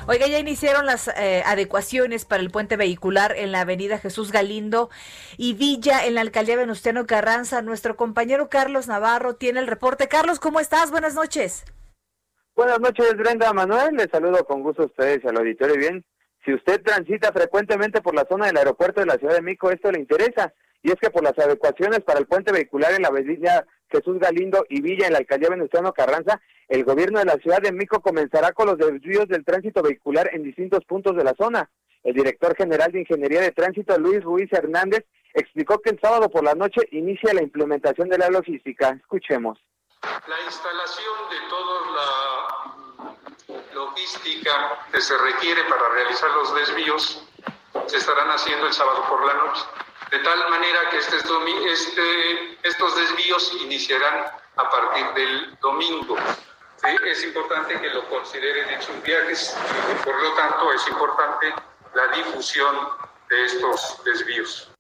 Oiga, ya iniciaron las eh, adecuaciones para el puente vehicular en la avenida Jesús Galindo y Villa en la alcaldía Venustiano Carranza. Nuestro compañero Carlos Navarro tiene el reporte. Carlos, ¿cómo estás? Buenas noches. Buenas noches, Brenda Manuel. Les saludo con gusto a ustedes y al auditorio. Bien, si usted transita frecuentemente por la zona del aeropuerto de la Ciudad de Mico, esto le interesa. Y es que por las adecuaciones para el puente vehicular en la avenida Jesús Galindo y Villa en la alcaldía Venustiano Carranza, el gobierno de la Ciudad de Mico comenzará con los desvíos del tránsito vehicular en distintos puntos de la zona. El director general de Ingeniería de Tránsito, Luis Ruiz Hernández, explicó que el sábado por la noche inicia la implementación de la logística. Escuchemos. La instalación de logística que se requiere para realizar los desvíos se estarán haciendo el sábado por la noche, de tal manera que este, este- estos desvíos iniciarán a partir del domingo. Sí, es importante que lo consideren en sus viajes por lo tanto es importante la difusión de estos desvíos.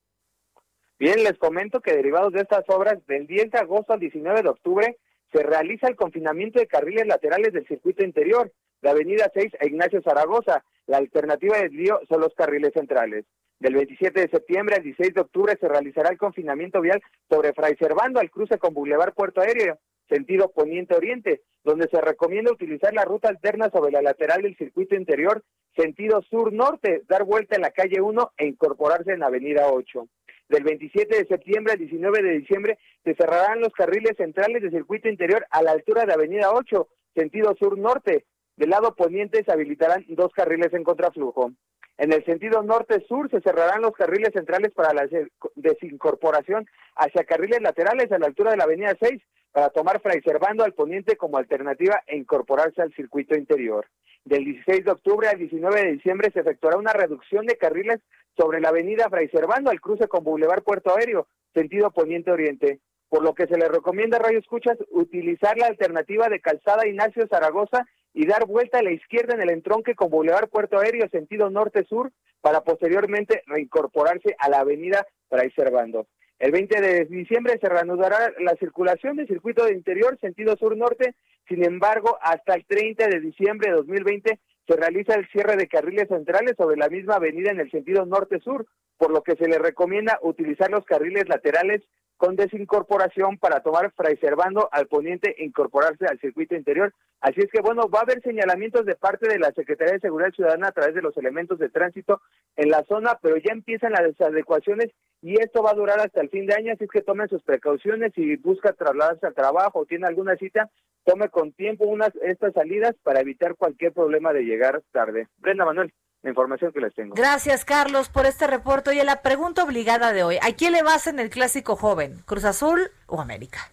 Bien, les comento que derivados de estas obras, del 10 de agosto al 19 de octubre, se realiza el confinamiento de carriles laterales del circuito interior, de Avenida 6 a Ignacio Zaragoza. La alternativa de desvío son los carriles centrales. Del 27 de septiembre al 16 de octubre se realizará el confinamiento vial sobre Fray Servando al cruce con Boulevard Puerto Aéreo, sentido poniente-oriente, donde se recomienda utilizar la ruta alterna sobre la lateral del circuito interior, sentido sur-norte, dar vuelta en la calle 1 e incorporarse en Avenida 8. Del 27 de septiembre al 19 de diciembre se cerrarán los carriles centrales del circuito interior a la altura de Avenida 8, sentido sur-norte. Del lado poniente se habilitarán dos carriles en contraflujo. En el sentido norte-sur se cerrarán los carriles centrales para la des- desincorporación hacia carriles laterales a la altura de la Avenida 6 para tomar Fray Servando al poniente como alternativa e incorporarse al circuito interior. Del 16 de octubre al 19 de diciembre se efectuará una reducción de carriles sobre la avenida Fray Servando al cruce con Boulevard Puerto Aéreo, sentido poniente-oriente, por lo que se le recomienda a Radio Escuchas utilizar la alternativa de calzada Ignacio Zaragoza y dar vuelta a la izquierda en el entronque con Boulevard Puerto Aéreo sentido norte-sur para posteriormente reincorporarse a la avenida Fray Servando. El 20 de diciembre se reanudará la circulación del circuito de interior sentido sur-norte, sin embargo, hasta el 30 de diciembre de 2020 se realiza el cierre de carriles centrales sobre la misma avenida en el sentido norte-sur, por lo que se le recomienda utilizar los carriles laterales con desincorporación para tomar Fray Servando al poniente e incorporarse al circuito interior. Así es que, bueno, va a haber señalamientos de parte de la Secretaría de Seguridad Ciudadana a través de los elementos de tránsito en la zona, pero ya empiezan las desadecuaciones y esto va a durar hasta el fin de año, así es que tomen sus precauciones y busca trasladarse al trabajo o tiene alguna cita, tome con tiempo unas estas salidas para evitar cualquier problema de llegar tarde. Brenda Manuel la información que les tengo. Gracias, Carlos, por este reporte. Oye, la pregunta obligada de hoy, ¿a quién le vas en el clásico joven? ¿Cruz Azul o América?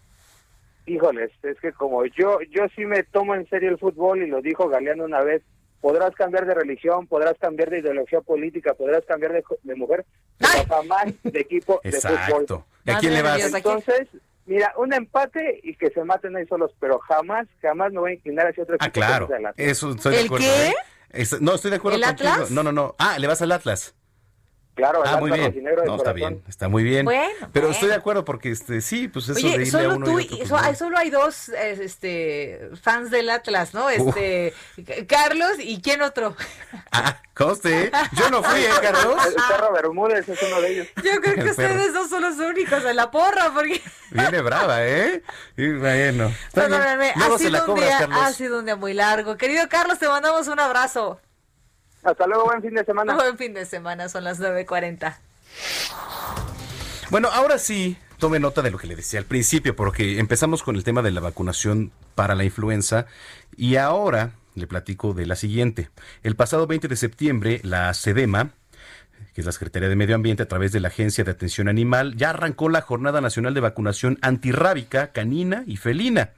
Híjoles, es que como yo yo sí me tomo en serio el fútbol y lo dijo Galeano una vez, podrás cambiar de religión, podrás cambiar de ideología política, podrás cambiar de, de mujer, pero jamás de equipo de fútbol. ¿Y a quién le vas? Entonces, mira, un empate y que se maten ahí solos, pero jamás, jamás me voy a inclinar hacia otro Ah, equipo. claro. que sea la- Eso estoy de ¿El acuerdo. qué? ¿eh? Es- no, estoy de acuerdo ¿El contigo. Atlas? No, no, no. Ah, le vas al Atlas. Claro, Ah, muy bien. de No, está bien, está muy bien. Bueno, Pero bueno. estoy de acuerdo porque este sí, pues eso de irle a solo uno tú y otro, so- pues, no. solo hay dos este fans del Atlas, ¿no? Este Carlos y quién otro. Ah, conste, ¿eh? yo no fui, ¿eh, Carlos? El Perro Bermúdez es uno de ellos. Yo creo que El perro. ustedes dos son los únicos en la porra, porque Viene brava, ¿eh? Y bueno. está bien. Luego ha se la sido, un día, Carlos. ha sido un día muy largo. Querido Carlos, te mandamos un abrazo. Hasta luego, buen fin de semana. Buen fin de semana, son las 9.40. Bueno, ahora sí, tome nota de lo que le decía al principio, porque empezamos con el tema de la vacunación para la influenza y ahora le platico de la siguiente. El pasado 20 de septiembre, la SEDEMA, que es la Secretaría de Medio Ambiente a través de la Agencia de Atención Animal, ya arrancó la Jornada Nacional de Vacunación Antirrábica, Canina y Felina,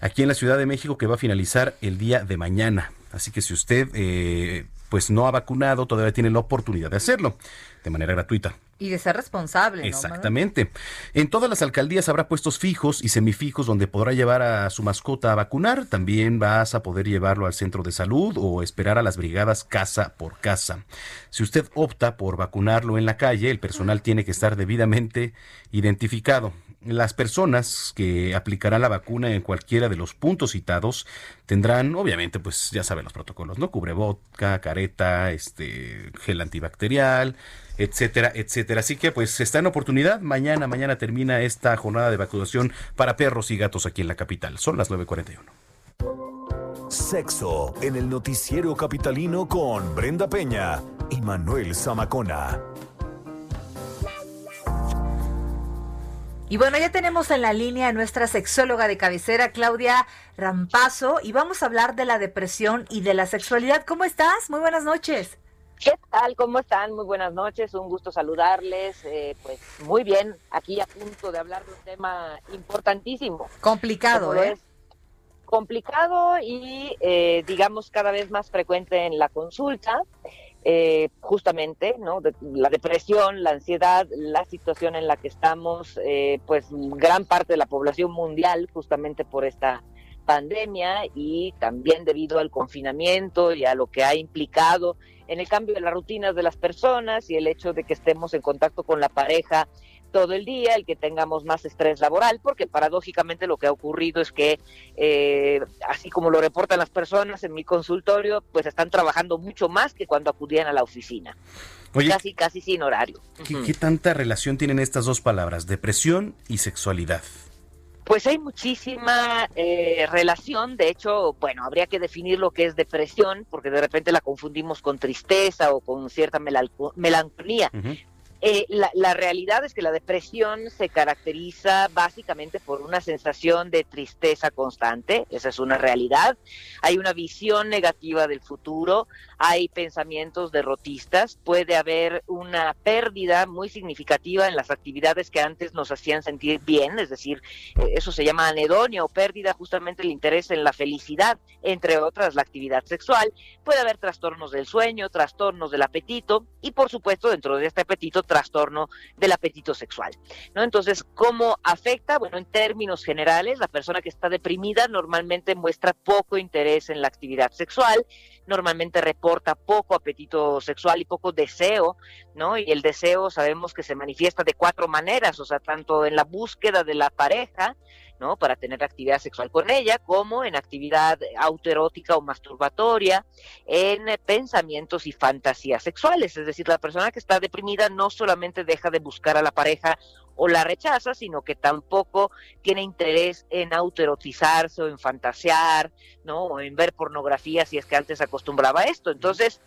aquí en la Ciudad de México, que va a finalizar el día de mañana. Así que si usted eh, pues no ha vacunado, todavía tiene la oportunidad de hacerlo de manera gratuita. Y de ser responsable, ¿no? Exactamente. En todas las alcaldías habrá puestos fijos y semifijos donde podrá llevar a su mascota a vacunar. También vas a poder llevarlo al centro de salud o esperar a las brigadas casa por casa. Si usted opta por vacunarlo en la calle, el personal tiene que estar debidamente identificado. Las personas que aplicarán la vacuna en cualquiera de los puntos citados tendrán, obviamente, pues ya saben los protocolos, ¿no? Cubreboca, careta, este, gel antibacterial, etcétera, etcétera. Así que pues está en oportunidad. Mañana, mañana termina esta jornada de vacunación para perros y gatos aquí en la capital. Son las 9.41. Sexo en el noticiero capitalino con Brenda Peña y Manuel Zamacona. Y bueno, ya tenemos en la línea a nuestra sexóloga de cabecera, Claudia Rampazo, y vamos a hablar de la depresión y de la sexualidad. ¿Cómo estás? Muy buenas noches. ¿Qué tal? ¿Cómo están? Muy buenas noches, un gusto saludarles. Eh, pues muy bien, aquí a punto de hablar de un tema importantísimo. Complicado, ¿eh? es complicado y eh, digamos cada vez más frecuente en la consulta. Eh, justamente, ¿no? De- la depresión, la ansiedad, la situación en la que estamos, eh, pues gran parte de la población mundial, justamente por esta pandemia y también debido al confinamiento y a lo que ha implicado en el cambio de las rutinas de las personas y el hecho de que estemos en contacto con la pareja todo el día, el que tengamos más estrés laboral, porque paradójicamente lo que ha ocurrido es que, eh, así como lo reportan las personas en mi consultorio, pues están trabajando mucho más que cuando acudían a la oficina. Oye, Casi, casi sin horario. ¿qué, qué tanta relación tienen estas dos palabras, depresión y sexualidad? Pues hay muchísima eh, relación, de hecho, bueno, habría que definir lo que es depresión, porque de repente la confundimos con tristeza o con cierta melanco- melancolía. Eh, la, realidad es que la depresión se caracteriza básicamente por una sensación de tristeza constante, esa es una realidad. Hay una visión negativa del futuro, hay pensamientos derrotistas, puede haber una pérdida muy significativa en las actividades que antes nos hacían sentir bien, es decir, eh, eso se llama anedonia o pérdida justamente el interés en la felicidad, entre otras la actividad sexual. Puede haber trastornos del sueño, trastornos del apetito y por supuesto dentro de este apetito trastorno del apetito sexual. ¿no? Entonces, ¿cómo afecta? Bueno, en términos generales, la persona que está deprimida normalmente muestra poco interés en la actividad sexual, normalmente reporta poco apetito sexual y poco deseo, ¿no? Y el deseo sabemos que se manifiesta de cuatro maneras, o sea, tanto en la búsqueda de la pareja, ¿no? Para tener actividad sexual con ella, como en actividad autoerótica o masturbatoria, en pensamientos y fantasías sexuales. Es decir, la persona que está deprimida no solamente deja de buscar a la pareja o la rechaza, sino que tampoco tiene interés en autoerotizarse o en fantasear, ¿no? O en ver pornografía si es que antes acostumbraba a esto. Entonces,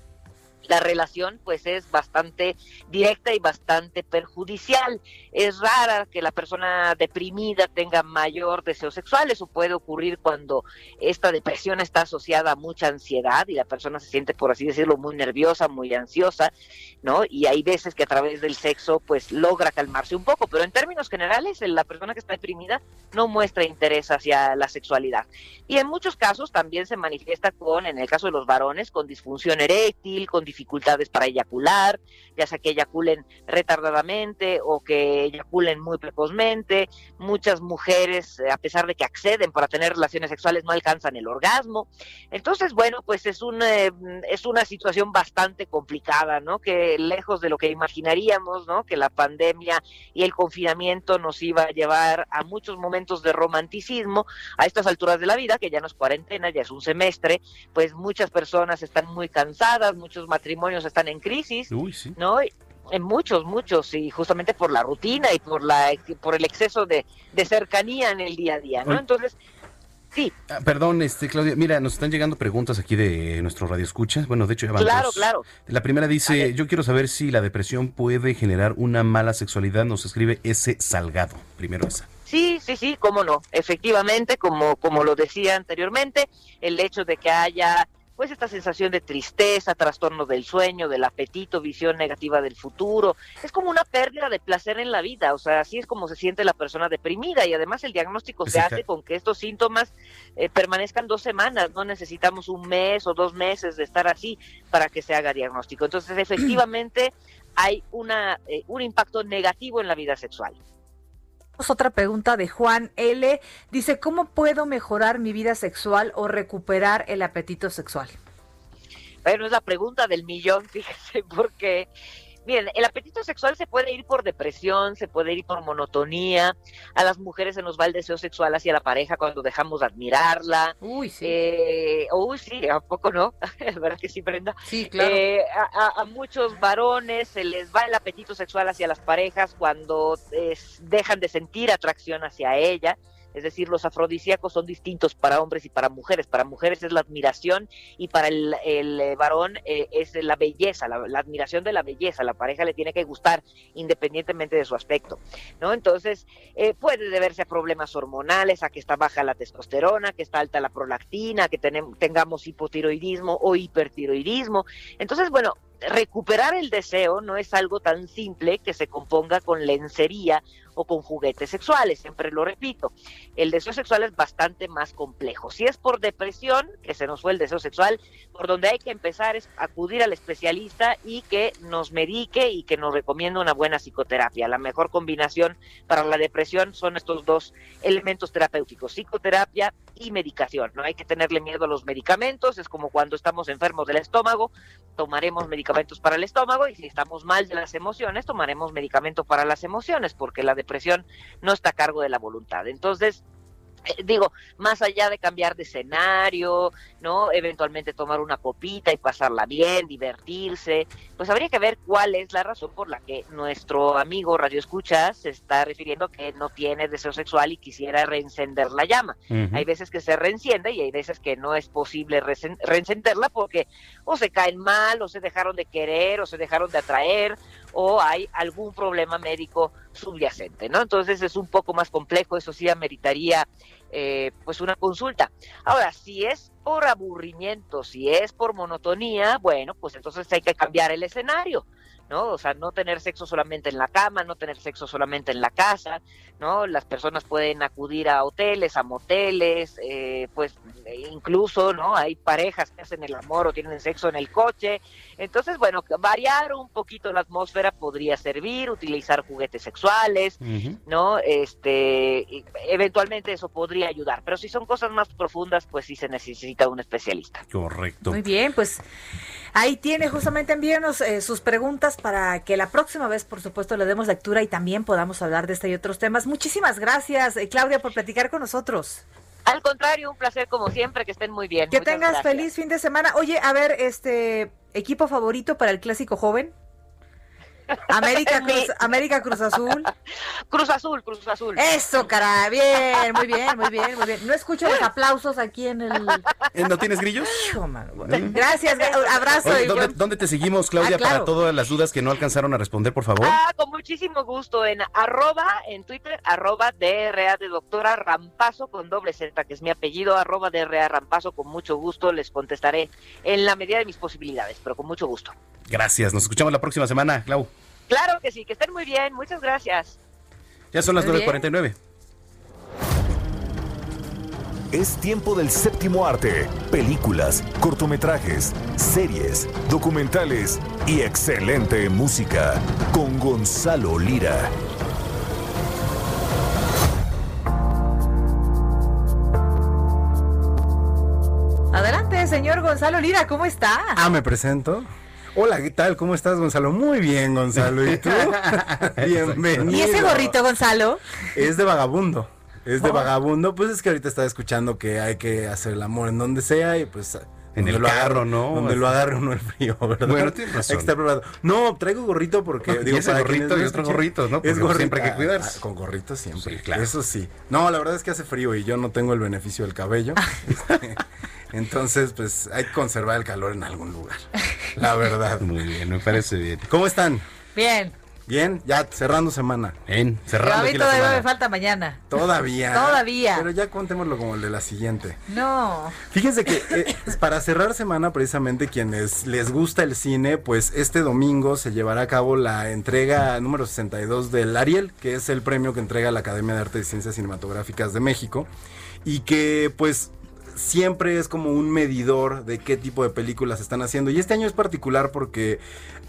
la relación pues es bastante directa y bastante perjudicial. Es rara que la persona deprimida tenga mayor deseo sexual, eso puede ocurrir cuando esta depresión está asociada a mucha ansiedad y la persona se siente, por así decirlo, muy nerviosa, muy ansiosa, ¿no? Y hay veces que a través del sexo pues logra calmarse un poco, pero en términos generales la persona que está deprimida no muestra interés hacia la sexualidad. Y en muchos casos también se manifiesta con, en el caso de los varones, con disfunción eréctil, con dificultades para eyacular, ya sea que eyaculen retardadamente o que eyaculen muy precozmente. Muchas mujeres, a pesar de que acceden para tener relaciones sexuales, no alcanzan el orgasmo. Entonces, bueno, pues es, un, eh, es una situación bastante complicada, ¿no? Que lejos de lo que imaginaríamos, ¿no? Que la pandemia y el confinamiento nos iba a llevar a muchos momentos de romanticismo a estas alturas de la vida, que ya no es cuarentena, ya es un semestre, pues muchas personas están muy cansadas, muchos matrimonios están en crisis, ¿no? En muchos, muchos, y justamente por la rutina y por la por el exceso de, de cercanía en el día a día, ¿no? Entonces, Sí. Ah, perdón, este Claudia, mira, nos están llegando preguntas aquí de nuestro radio escucha. Bueno, de hecho ya van Claro, dos. claro. La primera dice, yo quiero saber si la depresión puede generar una mala sexualidad. Nos escribe ese Salgado. Primero esa. Sí, sí, sí, cómo no. Efectivamente, como, como lo decía anteriormente, el hecho de que haya pues esta sensación de tristeza, trastorno del sueño, del apetito, visión negativa del futuro, es como una pérdida de placer en la vida, o sea, así es como se siente la persona deprimida y además el diagnóstico se hace con que estos síntomas eh, permanezcan dos semanas, no necesitamos un mes o dos meses de estar así para que se haga diagnóstico. Entonces, efectivamente, hay una, eh, un impacto negativo en la vida sexual. Otra pregunta de Juan L. Dice, ¿cómo puedo mejorar mi vida sexual o recuperar el apetito sexual? Bueno, es la pregunta del millón, fíjese, porque Miren, el apetito sexual se puede ir por depresión, se puede ir por monotonía. A las mujeres se nos va el deseo sexual hacia la pareja cuando dejamos de admirarla. Uy, sí. Eh, uy, sí, ¿a poco no? Verdad que sí, Brenda. Sí, claro. Eh, a, a, muchos varones se les va el apetito sexual hacia las parejas cuando es, dejan de sentir atracción hacia ella. Es decir, los afrodisíacos son distintos para hombres y para mujeres. Para mujeres es la admiración y para el, el varón eh, es la belleza, la, la, admiración de la belleza. La pareja le tiene que gustar independientemente de su aspecto, ¿no? Entonces, eh, puede deberse a problemas hormonales, a que está baja la testosterona, que está alta la prolactina, que tenemos, tengamos hipotiroidismo o hipertiroidismo. Entonces, bueno, recuperar el deseo no es algo tan simple que se componga con lencería o con juguetes sexuales, siempre lo repito. El deseo sexual es bastante más complejo. Si es por depresión, que se nos fue el deseo sexual, por donde hay que empezar es acudir al especialista y que nos medique y que nos recomiende una buena psicoterapia. La mejor combinación para la depresión son estos dos elementos terapéuticos, psicoterapia y medicación. No hay que tenerle miedo a los medicamentos, es como cuando estamos enfermos del estómago, tomaremos medicamentos para el estómago y si estamos mal de las emociones, tomaremos medicamento para las emociones, porque la depresión no está a cargo de la voluntad. Entonces, eh, digo, más allá de cambiar de escenario, ¿no? Eventualmente tomar una copita y pasarla bien, divertirse, pues habría que ver cuál es la razón por la que nuestro amigo Radio Escucha se está refiriendo que no tiene deseo sexual y quisiera reencender la llama. Uh -huh. Hay veces que se reenciende y hay veces que no es posible reencenderla porque o se caen mal, o se dejaron de querer, o se dejaron de atraer, o hay algún problema médico subyacente, ¿no? Entonces es un poco más complejo, eso sí ameritaría eh, pues una consulta. Ahora, si es por aburrimiento, si es por monotonía, bueno, pues entonces hay que cambiar el escenario. ¿no? O sea, no tener sexo solamente en la cama, no tener sexo solamente en la casa, ¿no? Las personas pueden acudir a hoteles, a moteles, eh, pues incluso, ¿no? Hay parejas que hacen el amor o tienen sexo en el coche. Entonces, bueno, variar un poquito la atmósfera podría servir, utilizar juguetes sexuales, ¿no? Este, eventualmente eso podría ayudar, pero si son cosas más profundas, pues sí se necesita un especialista. Correcto. Muy bien, pues ahí tiene justamente envíenos eh, sus preguntas para que la próxima vez, por supuesto, le demos lectura y también podamos hablar de este y otros temas. Muchísimas gracias, eh, Claudia, por platicar con nosotros. Al contrario, un placer como siempre, que estén muy bien. Que tengas feliz fin de semana. Oye, a ver, este equipo favorito para el clásico joven. América Cruz, América Cruz Azul. Cruz Azul, Cruz Azul. Eso, cara, bien, muy bien, muy bien, muy bien. No escucho los aplausos aquí en el. ¿No tienes grillos? Gracias, abrazo. ¿dónde, te seguimos, Claudia, ah, para todas las dudas que no alcanzaron a responder, por favor? Ah, con muchísimo gusto, en arroba, en Twitter, arroba DRA de doctora Rampazo con doble Z, que es mi apellido, arroba DRA Rampazo, con mucho gusto les contestaré en la medida de mis posibilidades, pero con mucho gusto. Gracias, nos escuchamos la próxima semana, Clau. Claro que sí, que estén muy bien, muchas gracias. Ya son las 9.49. Es tiempo del séptimo arte, películas, cortometrajes, series, documentales y excelente música con Gonzalo Lira. Adelante, señor Gonzalo Lira, ¿cómo está? Ah, me presento. Hola, ¿qué tal? ¿Cómo estás, Gonzalo? Muy bien, Gonzalo. ¿Y tú? Bienvenido. ¿Y ese gorrito, Gonzalo? Es de vagabundo. Es de oh. vagabundo. Pues es que ahorita está escuchando que hay que hacer el amor en donde sea y pues... En el carro, ¿no? Donde lo agarre uno el frío, ¿verdad? Bueno, tienes razón. preparado. No, traigo gorrito porque... digo, ese gorrito y otro gorrito, ¿no? es gorrito. Siempre hay que cuidarse. Ah, con gorrito siempre. Sí, claro. Eso sí. No, la verdad es que hace frío y yo no tengo el beneficio del cabello. Este, entonces, pues hay que conservar el calor en algún lugar. La verdad. Muy bien, me parece bien. ¿Cómo están? Bien. Bien, ya cerrando semana. Bien, cerrando. a mí todavía me falta mañana. Todavía. todavía. Pero ya contémoslo como el de la siguiente. No. Fíjense que eh, para cerrar semana, precisamente quienes les gusta el cine, pues este domingo se llevará a cabo la entrega número 62 del Ariel, que es el premio que entrega la Academia de Arte y Ciencias Cinematográficas de México. Y que pues siempre es como un medidor de qué tipo de películas están haciendo. Y este año es particular porque,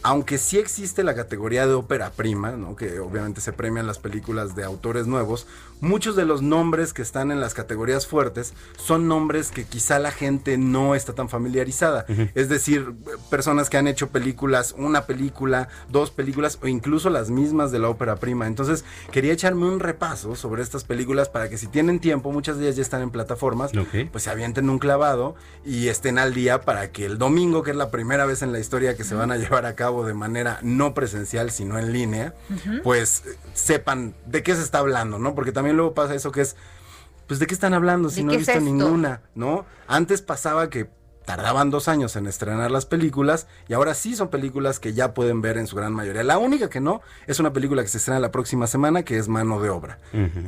aunque sí existe la categoría de ópera prima, ¿no? que obviamente se premian las películas de autores nuevos, muchos de los nombres que están en las categorías fuertes son nombres que quizá la gente no está tan familiarizada. Es decir, personas que han hecho películas, una película, dos películas o incluso las mismas de la ópera prima. Entonces, quería echarme un repaso sobre estas películas para que si tienen tiempo, muchas de ellas ya están en plataformas, pues se avienten un clavado y estén al día para que el domingo, que es la primera vez en la historia que se van a llevar a cabo de manera no presencial, sino en línea, pues sepan de qué se está hablando, ¿no? Porque también luego pasa eso que es, pues de qué están hablando si no he visto ninguna, ¿no? Antes pasaba que tardaban dos años en estrenar las películas y ahora sí son películas que ya pueden ver en su gran mayoría. La única que no es una película que se estrena la próxima semana que es Mano de Obra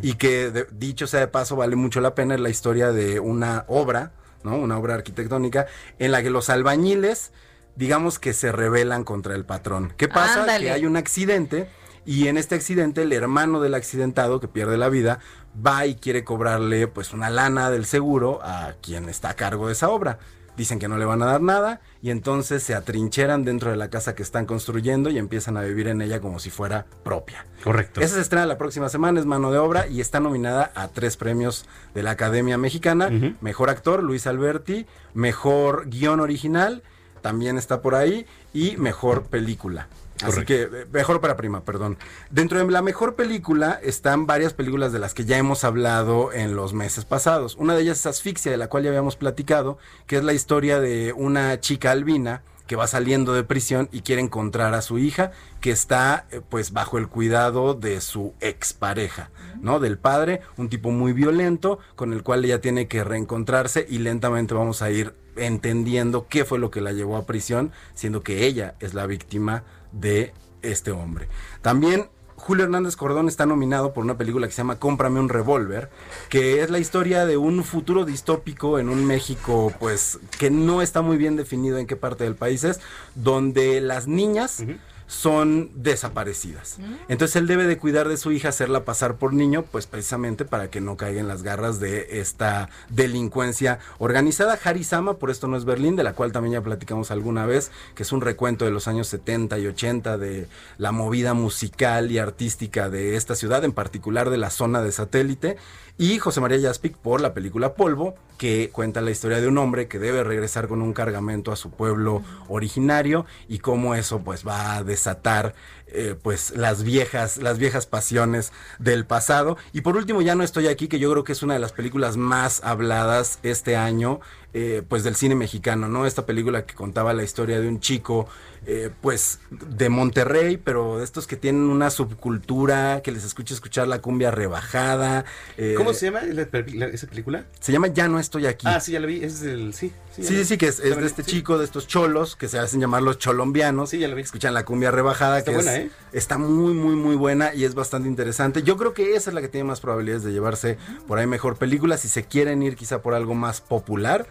y que dicho sea de paso vale mucho la pena es la historia de una obra, ¿no? Una obra arquitectónica en la que los albañiles digamos que se rebelan contra el patrón. ¿Qué pasa? Que hay un accidente y en este accidente el hermano del accidentado que pierde la vida va y quiere cobrarle pues una lana del seguro a quien está a cargo de esa obra. Dicen que no le van a dar nada y entonces se atrincheran dentro de la casa que están construyendo y empiezan a vivir en ella como si fuera propia. Correcto. Esa se estrena la próxima semana, es mano de obra y está nominada a tres premios de la Academia Mexicana. Mejor actor, Luis Alberti. Mejor guion original, también está por ahí. Y mejor película. Así que, eh, mejor para prima, perdón. Dentro de la mejor película están varias películas de las que ya hemos hablado en los meses pasados. Una de ellas es Asfixia, de la cual ya habíamos platicado, que es la historia de una chica albina que va saliendo de prisión y quiere encontrar a su hija que está eh, pues bajo el cuidado de su expareja, ¿no? Del padre, un tipo muy violento con el cual ella tiene que reencontrarse y lentamente vamos a ir entendiendo qué fue lo que la llevó a prisión, siendo que ella es la víctima de este hombre. También Julio Hernández Cordón está nominado por una película que se llama Cómprame un revólver, que es la historia de un futuro distópico en un México, pues, que no está muy bien definido en qué parte del país es, donde las niñas son desaparecidas. Entonces él debe de cuidar de su hija, hacerla pasar por niño, pues precisamente para que no caiga en las garras de esta delincuencia organizada. Harisama, por esto no es Berlín, de la cual también ya platicamos alguna vez, que es un recuento de los años 70 y 80 de la movida musical y artística de esta ciudad, en particular de la zona de satélite. Y José María Yaspic por la película Polvo, que cuenta la historia de un hombre que debe regresar con un cargamento a su pueblo originario y cómo eso pues va a desatar eh, pues las viejas las viejas pasiones del pasado. Y por último ya no estoy aquí que yo creo que es una de las películas más habladas este año eh, pues del cine mexicano no esta película que contaba la historia de un chico eh, pues de Monterrey, pero de estos que tienen una subcultura, que les escucha escuchar la cumbia rebajada. eh, ¿Cómo se llama la- la- esa película? Se llama Ya no estoy aquí. Ah, sí, ya la vi. Es el. Sí, Sí, sí, sí, que es, de este sí. chico, de estos cholos, que se hacen llamar los cholombianos. Sí, ya la vi. Escuchan la cumbia rebajada, Está que buena, es- ¿eh? está muy, muy, muy buena y es bastante interesante. Yo creo que esa es la que tiene más probabilidades de llevarse por ahí mejor película. Si se quieren ir quizá por algo más popular,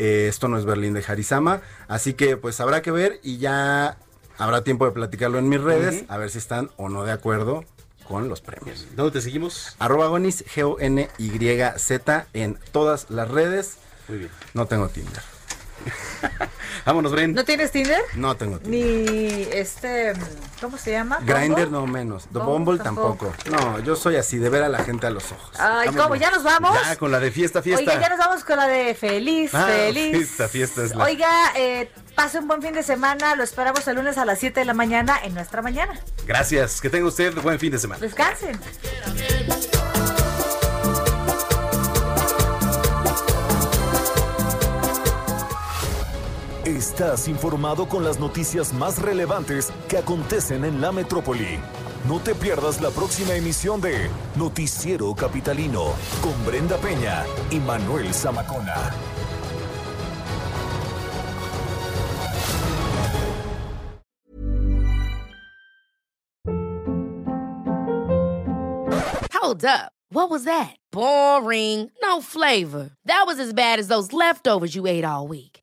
eh, esto no es Berlín de Harisama. Así que pues habrá que ver y ya habrá tiempo de platicarlo en mis redes, a ver si están o no de acuerdo con los premios. ¿Dónde te seguimos? Arroba Gonis, G-O-N-Y-Z en todas las redes. Muy bien. No tengo Tinder. Vámonos, Bren. ¿No tienes Tinder? No tengo Tinder. Ni este, ¿cómo se llama? Grinder no menos. The Bumble tampoco. tampoco. No, yo soy así, de ver a la gente a los ojos. Ay, Vámonos. ¿cómo? ¿Ya nos vamos? Ya, con la de fiesta, fiesta. Oiga, ya nos vamos con la de feliz, Ah, feliz. Fiesta, fiesta es la. Oiga, eh, pase un buen fin de semana. Lo esperamos el lunes a las 7 de la mañana en nuestra mañana. Gracias. Que tenga usted buen fin de semana. Descansen. Estás informado con las noticias más relevantes que acontecen en la metrópoli. No te pierdas la próxima emisión de Noticiero Capitalino con Brenda Peña y Manuel Zamacona. Hold up. What was that? Boring. No flavor. That was as bad as those leftovers you ate all week.